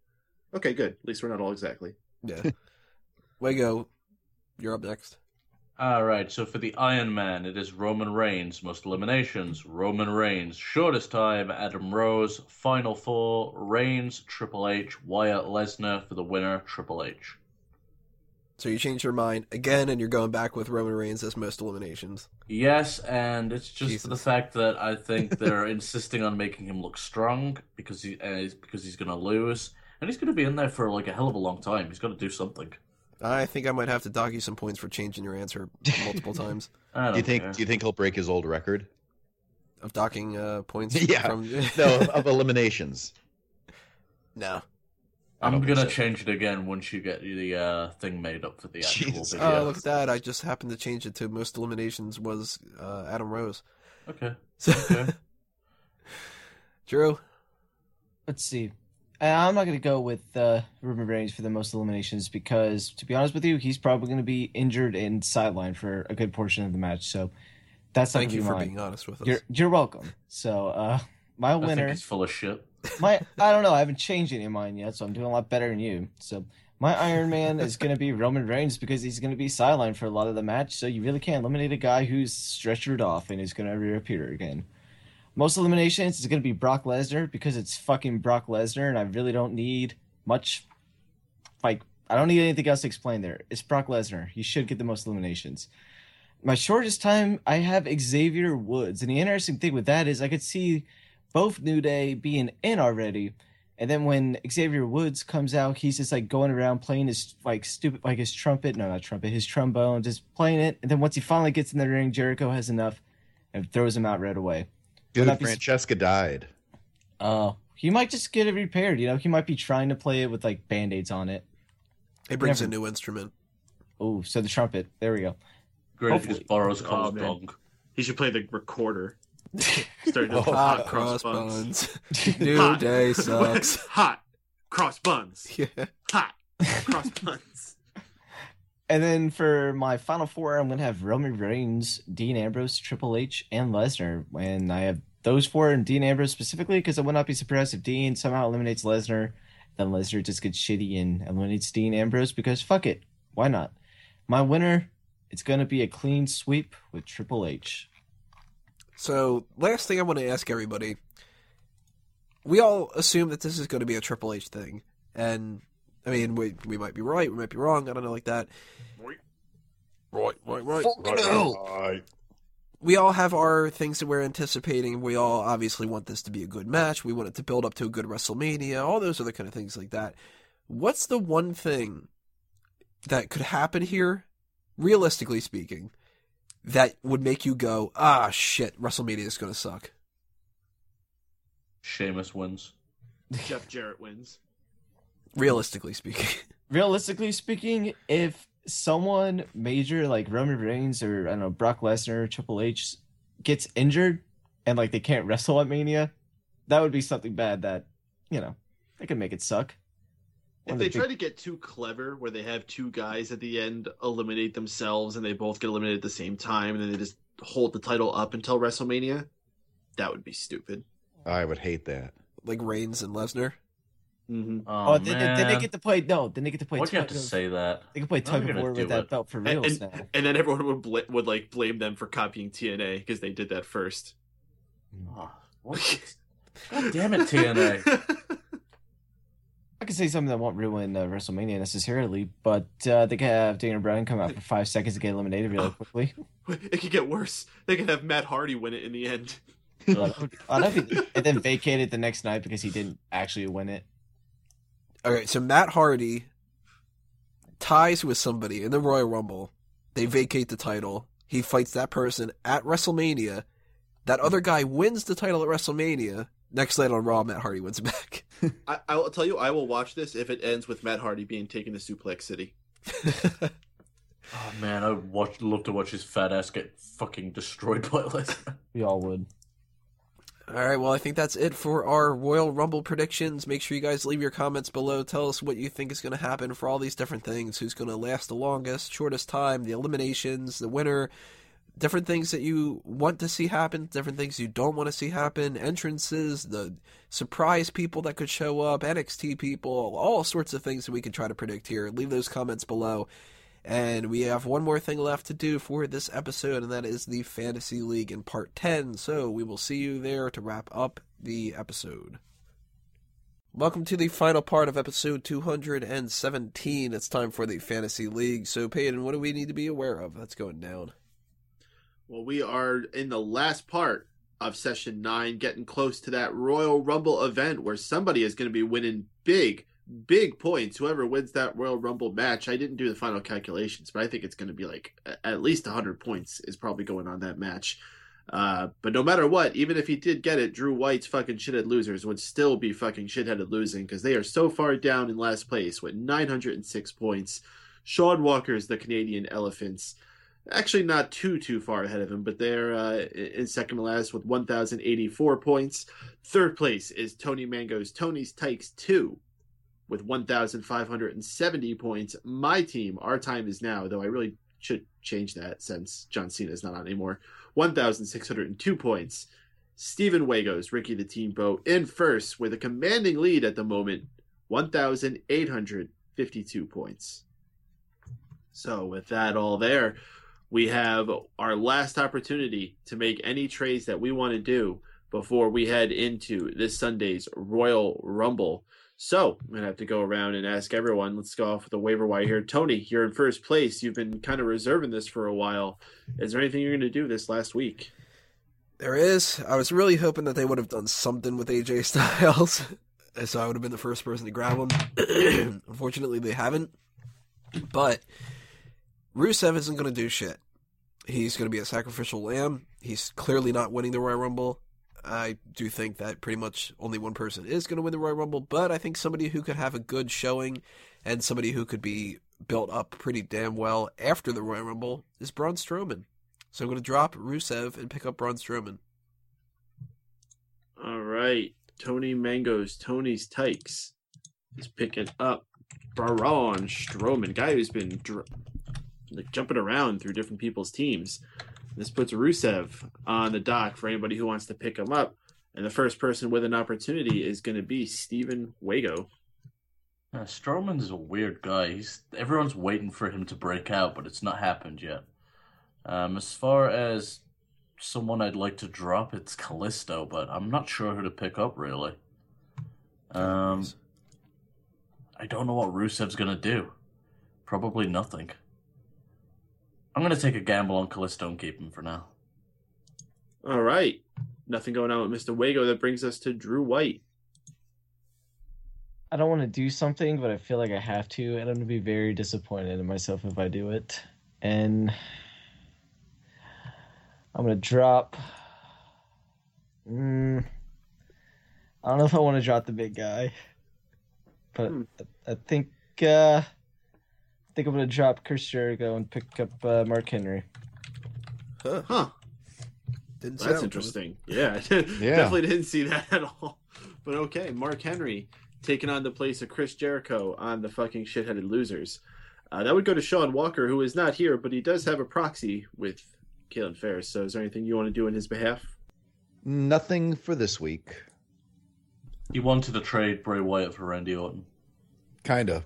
Okay, good. At least we're not all exactly. Yeah. Wago, you're up next. All right, so for the Iron Man, it is Roman Reigns. Most eliminations, Roman Reigns. Shortest time, Adam Rose. Final four, Reigns, Triple H, Wyatt Lesnar for the winner, Triple H. So you changed your mind again, and you're going back with Roman Reigns as most eliminations. Yes, and it's just for the fact that I think they're insisting on making him look strong because he uh, because he's going to lose, and he's going to be in there for like a hell of a long time. He's got to do something. I think I might have to dock you some points for changing your answer multiple times. Don't Do you think? care. Do you think he'll break his old record? Of docking uh, points Yeah. from No, of eliminations. no. I I'm gonna change it again once you get the uh, thing made up for the actual Jesus. video. Oh, look at that! I just happened to change it to most eliminations was uh, Adam Rose. Okay. So, Okay. Drew, Let's see. I'm not going to go with uh, Roman Reigns for the most eliminations because, to be honest with you, he's probably going to be injured and sidelined for a good portion of the match. So that's not Thank gonna you be for mine. being honest with us. You're you're welcome. So uh, my I think winner, he's full of shit. My I don't know, I haven't changed any of mine yet, so I'm doing a lot better than you. So my Iron Man is going to be Roman Reigns because he's going to be sidelined for a lot of the match. So you really can't eliminate a guy who's stretchered off and is going to reappear again. Most eliminations is going to be Brock Lesnar because it's fucking Brock Lesnar, and I really don't need much. Like I don't need anything else to explain there. It's Brock Lesnar. He should get the most eliminations. My shortest time, I have Xavier Woods, and the interesting thing with that is I could see both New Day being in already, and then when Xavier Woods comes out, he's just like going around playing his like stupid like his trumpet, no not trumpet, his trombone, just playing it. And then once he finally gets in the ring, Jericho has enough and throws him out right away. Dude, that be- Francesca died. Uh he might just get it repaired, you know, he might be trying to play it with like band-aids on it. it brings never- a new instrument. Oh, so the trumpet. There we go. Great if he Hopefully. just borrows Oh, Cole's man. dong. He should play the recorder. Start Oh, hot Hot cross cross buns. buns. New Hot. day sucks. hot cross buns. yeah. Hot cross buns. And then for my final four, I'm gonna have Roman Reigns, Dean Ambrose, Triple H, and Lesnar. And I have those four and Dean Ambrose specifically because I would not be surprised if Dean somehow eliminates Lesnar, then Lesnar just gets shitty and eliminates Dean Ambrose because fuck it, why not? My winner, it's gonna be a clean sweep with Triple H. So, last thing I want to ask everybody. We all assume that this is going to be a Triple H thing. And, I mean, we, we might be right, we might be wrong, I don't know, like that. Right, right, right. Right. We all have our things that we're anticipating. We all obviously want this to be a good match. We want it to build up to a good WrestleMania, all those other kind of things like that. What's the one thing that could happen here, realistically speaking, that would make you go, ah, shit, WrestleMania is going to suck? Sheamus wins. Jeff Jarrett wins. Realistically speaking. Realistically speaking, if someone major like Roman Reigns or I don't know Brock Lesnar or Triple H gets injured and like they can't wrestle at Mania, that would be something bad that you know they could make it suck. One If they the try big- to get too clever, where they have two guys at the end eliminate themselves and they both get eliminated at the same time, and then they just hold the title up until WrestleMania, that would be stupid. I would hate that. like Reigns and Lesnar. Mm-hmm. Oh, Oh, then, man. then they get to play. No, then they get to play. Why'd you have to of- say that? They can play How are tug of war do with that belt for And, and, and then everyone would bl- would like blame them for copying TNA because they did that first. Oh, what? God damn it, TNA. I could say something that won't ruin uh, WrestleMania necessarily, but uh, they could have Daniel Bryan come out for five seconds to get eliminated really quickly. it could get worse. They could have Matt Hardy win it in the end. That oh, and then vacate it the next night because he didn't actually win it. Okay, so Matt Hardy ties with somebody in the Royal Rumble. They vacate the title. He fights that person at WrestleMania. That other guy wins the title at WrestleMania. Next night on Raw, Matt Hardy wins back. I, I will tell you, I will watch this if it ends with Matt Hardy being taken to Suplex City. Oh man, I would watch, love to watch his fat ass get fucking destroyed by Lesnar. We all would. All right, well, I think that's it for our Royal Rumble predictions. Make sure you guys leave your comments below. Tell us what you think is going to happen for all these different things. Who's going to last the longest, shortest time, the eliminations, the winner, different things that you want to see happen, different things you don't want to see happen, entrances, the surprise people that could show up, NXT people, all sorts of things that we can try to predict here. Leave those comments below. And we have one more thing left to do for this episode, and that is the Fantasy League in part 10. So we will see you there to wrap up the episode. Welcome to the final part of episode 217. It's time for the Fantasy League. So, Peyton, what do we need to be aware of that's going down? Well, we are in the last part of session nine, getting close to that Royal Rumble event where somebody is going to be winning big, big points. Whoever wins that Royal Rumble match, I didn't do the final calculations, but I think it's going to be like at least 100 points is probably going on that match. Uh, but no matter what, even if he did get it, Drew White's fucking shithead losers would still be fucking shitheaded losing because they are so far down in last place with 906 points. Sean Walker's the Canadian Elephants actually not too too far ahead of him, but they're uh, in second to last with 1,084 points. Third place is Tony Mango's Tony's Tykes two with 1,570 points. My team, our time is now, though I really should change that since John Cena is not on anymore. 1,602 points. Stephen Wagos, Ricky the Steamboat, in first with a commanding lead at the moment, 1,852 points. So, with that all there, we have our last opportunity to make any trades that we want to do before we head into this Sunday's Royal Rumble. So I'm gonna have to go around and ask everyone. Let's go off with the waiver wire here. Tony, you're in first place. You've been kind of reserving this for a while. Is there anything you're gonna do this last week? There is. I was really hoping that they would have done something with AJ Styles, so I would have been the first person to grab him. Unfortunately, they haven't. But Rusev isn't going to do shit. He's going to be a sacrificial lamb. He's clearly not winning the Royal Rumble. I do think that pretty much only one person is going to win the Royal Rumble, but I think somebody who could have a good showing and somebody who could be built up pretty damn well after the Royal Rumble is Braun Strowman. So I'm going to drop Rusev and pick up Braun Strowman. All right, Tony Mangoes, Tony's Tykes is picking up Braun Strowman, guy who's been dr- like jumping around through different people's teams. This puts Rusev on the dock for anybody who wants to pick him up. And the first person with an opportunity is going to be Stephen Wago. Uh, Strowman's a weird guy. He's everyone's waiting for him to break out, but it's not happened yet. Um, as far as someone I'd like to drop, it's Kalisto, but I'm not sure who to pick up really. Um, I don't know what Rusev's gonna do. Probably nothing. I'm gonna take a gamble on Kalisto and keep him for now. All right. Nothing going on with Mr. Wago. That brings us to Drew White. I don't want to do something, but I feel like I have to, and I'm gonna be very disappointed in myself if I do it. And I'm gonna drop. Mm, I don't know if I want to drop the big guy, but Hmm. I, I think uh, I think I'm gonna drop Chris Jericho and pick up uh, Mark Henry. Huh. Huh. Didn't That's sound- interesting. Yeah, definitely didn't see that at all. But okay, Mark Henry taking on the place of Chris Jericho on the fucking shitheaded losers. Uh, that would go to Sean Walker, who is not here, but he does have a proxy with Kalen Ferris. So, is there anything you want to do in his behalf? Nothing for this week. He wanted to trade Bray Wyatt for Randy Orton. Kinda.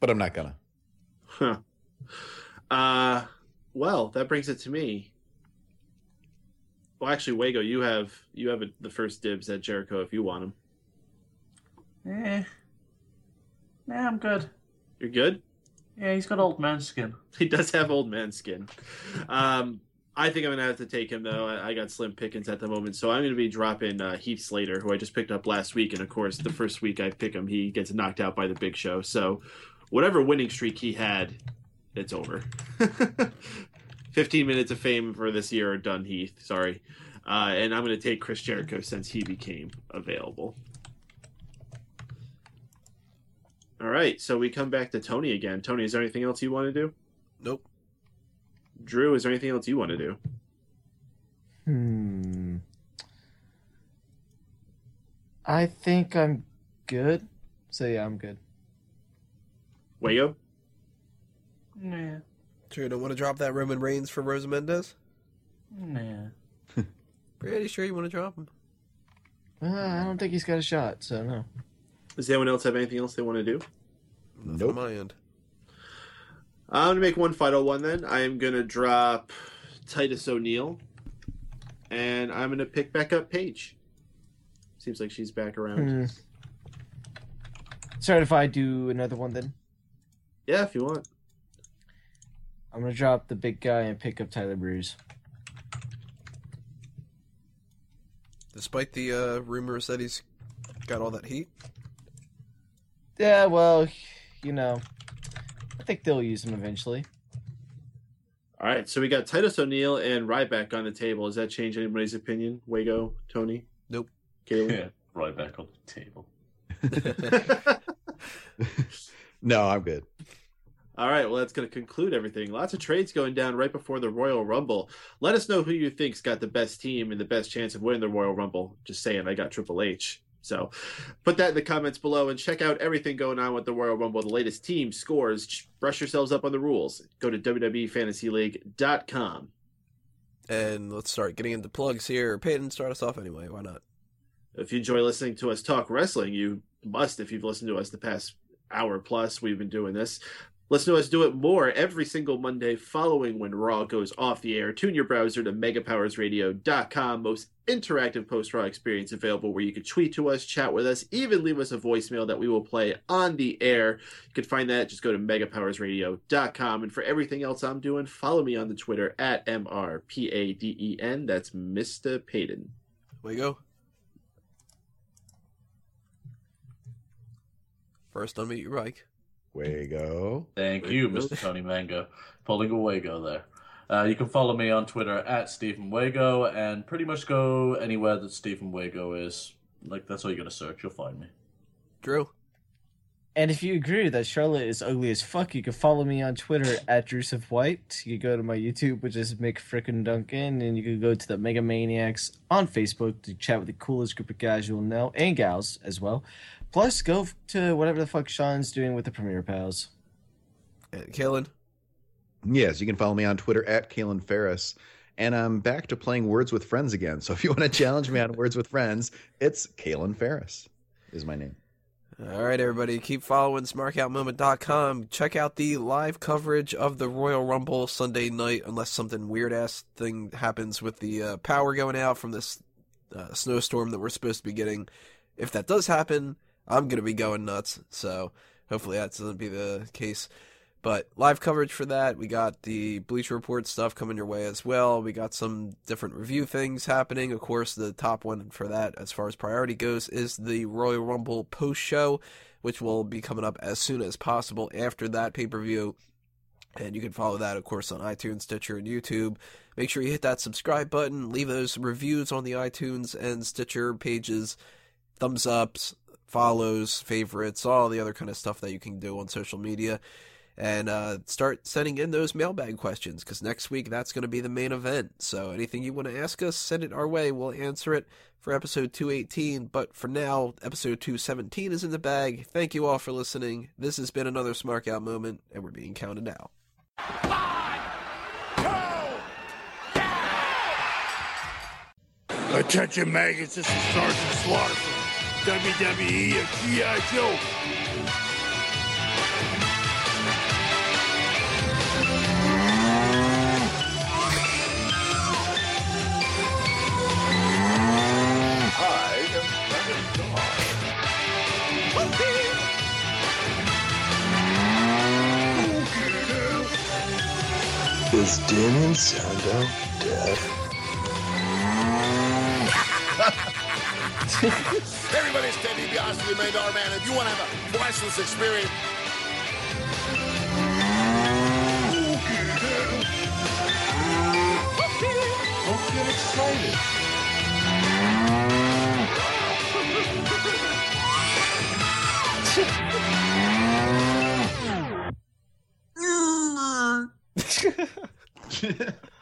But I'm not gonna. Huh. Uh, well, that brings it to me. Well, actually, Wago, you have you have a, the first dibs at Jericho if you want him. Eh. Nah, I'm good. You're good. Yeah, he's got old man skin. He does have old man skin. Um, I think I'm gonna have to take him though. I, I got slim pickings at the moment, so I'm gonna be dropping uh, Heath Slater, who I just picked up last week, and of course, the first week I pick him, he gets knocked out by the Big Show. So, whatever winning streak he had, it's over. 15 minutes of fame for this year are done, Heath. Sorry, uh, and I'm gonna take Chris Jericho since he became available. All right, so we come back to Tony again. Tony, is there anything else you want to do? Nope. Drew, is there anything else you want to do? Hmm. I think I'm good. So yeah, I'm good. Wago? Nah. Sure, you don't want to drop that Roman Reigns for Rosa Mendez? Nah. Pretty sure you want to drop him. Uh, I don't think he's got a shot. So no. Does anyone else have anything else they want to do? Nothing Nope. on my end. I'm gonna make one final one then. I am gonna drop Titus O'Neil, and I'm gonna pick back up Paige. Seems like she's back around. Hmm. Sorry if I do another one then. Yeah, if you want. I'm gonna drop the big guy and pick up Tyler Breeze. Despite the uh, rumors that he's got all that heat. Yeah, well, you know, I think they'll use him eventually. All right, so we got Titus O'Neil and Ryback on the table. Does that change anybody's opinion? Wago, Tony, Nope. Caleb. Yeah, right back on the table. No, I'm good. All right, well, that's going to conclude everything. Lots of trades going down right before the Royal Rumble. Let us know who you think's got the best team and the best chance of winning the Royal Rumble. Just saying, I got Triple H. So put that in the comments below and check out everything going on with the Royal Rumble, the latest team scores. Brush yourselves up on the rules. Go to WWEFantasyLeague.com. And let's start getting into plugs here. Peyton, start us off anyway. Why not? If you enjoy listening to us talk wrestling, you must if you've listened to us the past hour plus we've been doing this. Listen to us do it more every single Monday following when Raw goes off the air. Tune your browser to megapowersradio.com, most interactive post Raw experience available where you can tweet to us, chat with us, even leave us a voicemail that we will play on the air. You can find that. Just go to megapowersradio.com. And for everything else I'm doing, follow me on the Twitter at MRPADEN. That's Mr. Payton. Way go. First, unmute your mic. Wago. Thank There you, you. Mr. Tony Mango, pulling a Wago there. Uh, you can follow me on Twitter at Stephen Wago and pretty much go anywhere that Stephen Wago is. Like, that's all you're going to search. You'll find me. Drew. And if you agree that Charlotte is ugly as fuck, you can follow me on Twitter at Drusive White. You can go to my YouTube, which is Mick Frickin' Duncan, and you can go to the Mega Maniacs on Facebook to chat with the coolest group of guys you'll know, and gals as well. Plus, go to whatever the fuck Sean's doing with the Premiere Pals. And Kalen. Yes, you can follow me on Twitter at Kalen Ferris. And I'm back to playing Words with Friends again. So if you want to challenge me on Words with Friends, it's Kalen Ferris is my name. All right, everybody, keep following smarkoutmoment.com. Check out the live coverage of the Royal Rumble Sunday night, unless something weird ass thing happens with the uh, power going out from this uh, snowstorm that we're supposed to be getting. If that does happen, I'm to be going nuts. So hopefully that doesn't be the case. But live coverage for that. We got the Bleacher Report stuff coming your way as well. We got some different review things happening. Of course, the top one for that, as far as priority goes, is the Royal Rumble post show, which will be coming up as soon as possible after that pay per view. And you can follow that, of course, on iTunes, Stitcher, and YouTube. Make sure you hit that subscribe button, leave those reviews on the iTunes and Stitcher pages, thumbs ups, follows, favorites, all the other kind of stuff that you can do on social media and uh, start sending in those mailbag questions because next week that's going to be the main event. So anything you want to ask us, send it our way. We'll answer it for episode 218. But for now, episode 217 is in the bag. Thank you all for listening. This has been another Smark Out Moment, and we're being counted out. Attention maggots, this is Sergeant Slaughter from WWE and G.I. Joe. Is Damien Sandow dead? Everybody stand be honest with you, man, man. If you want to have a priceless experience, Don't get excited.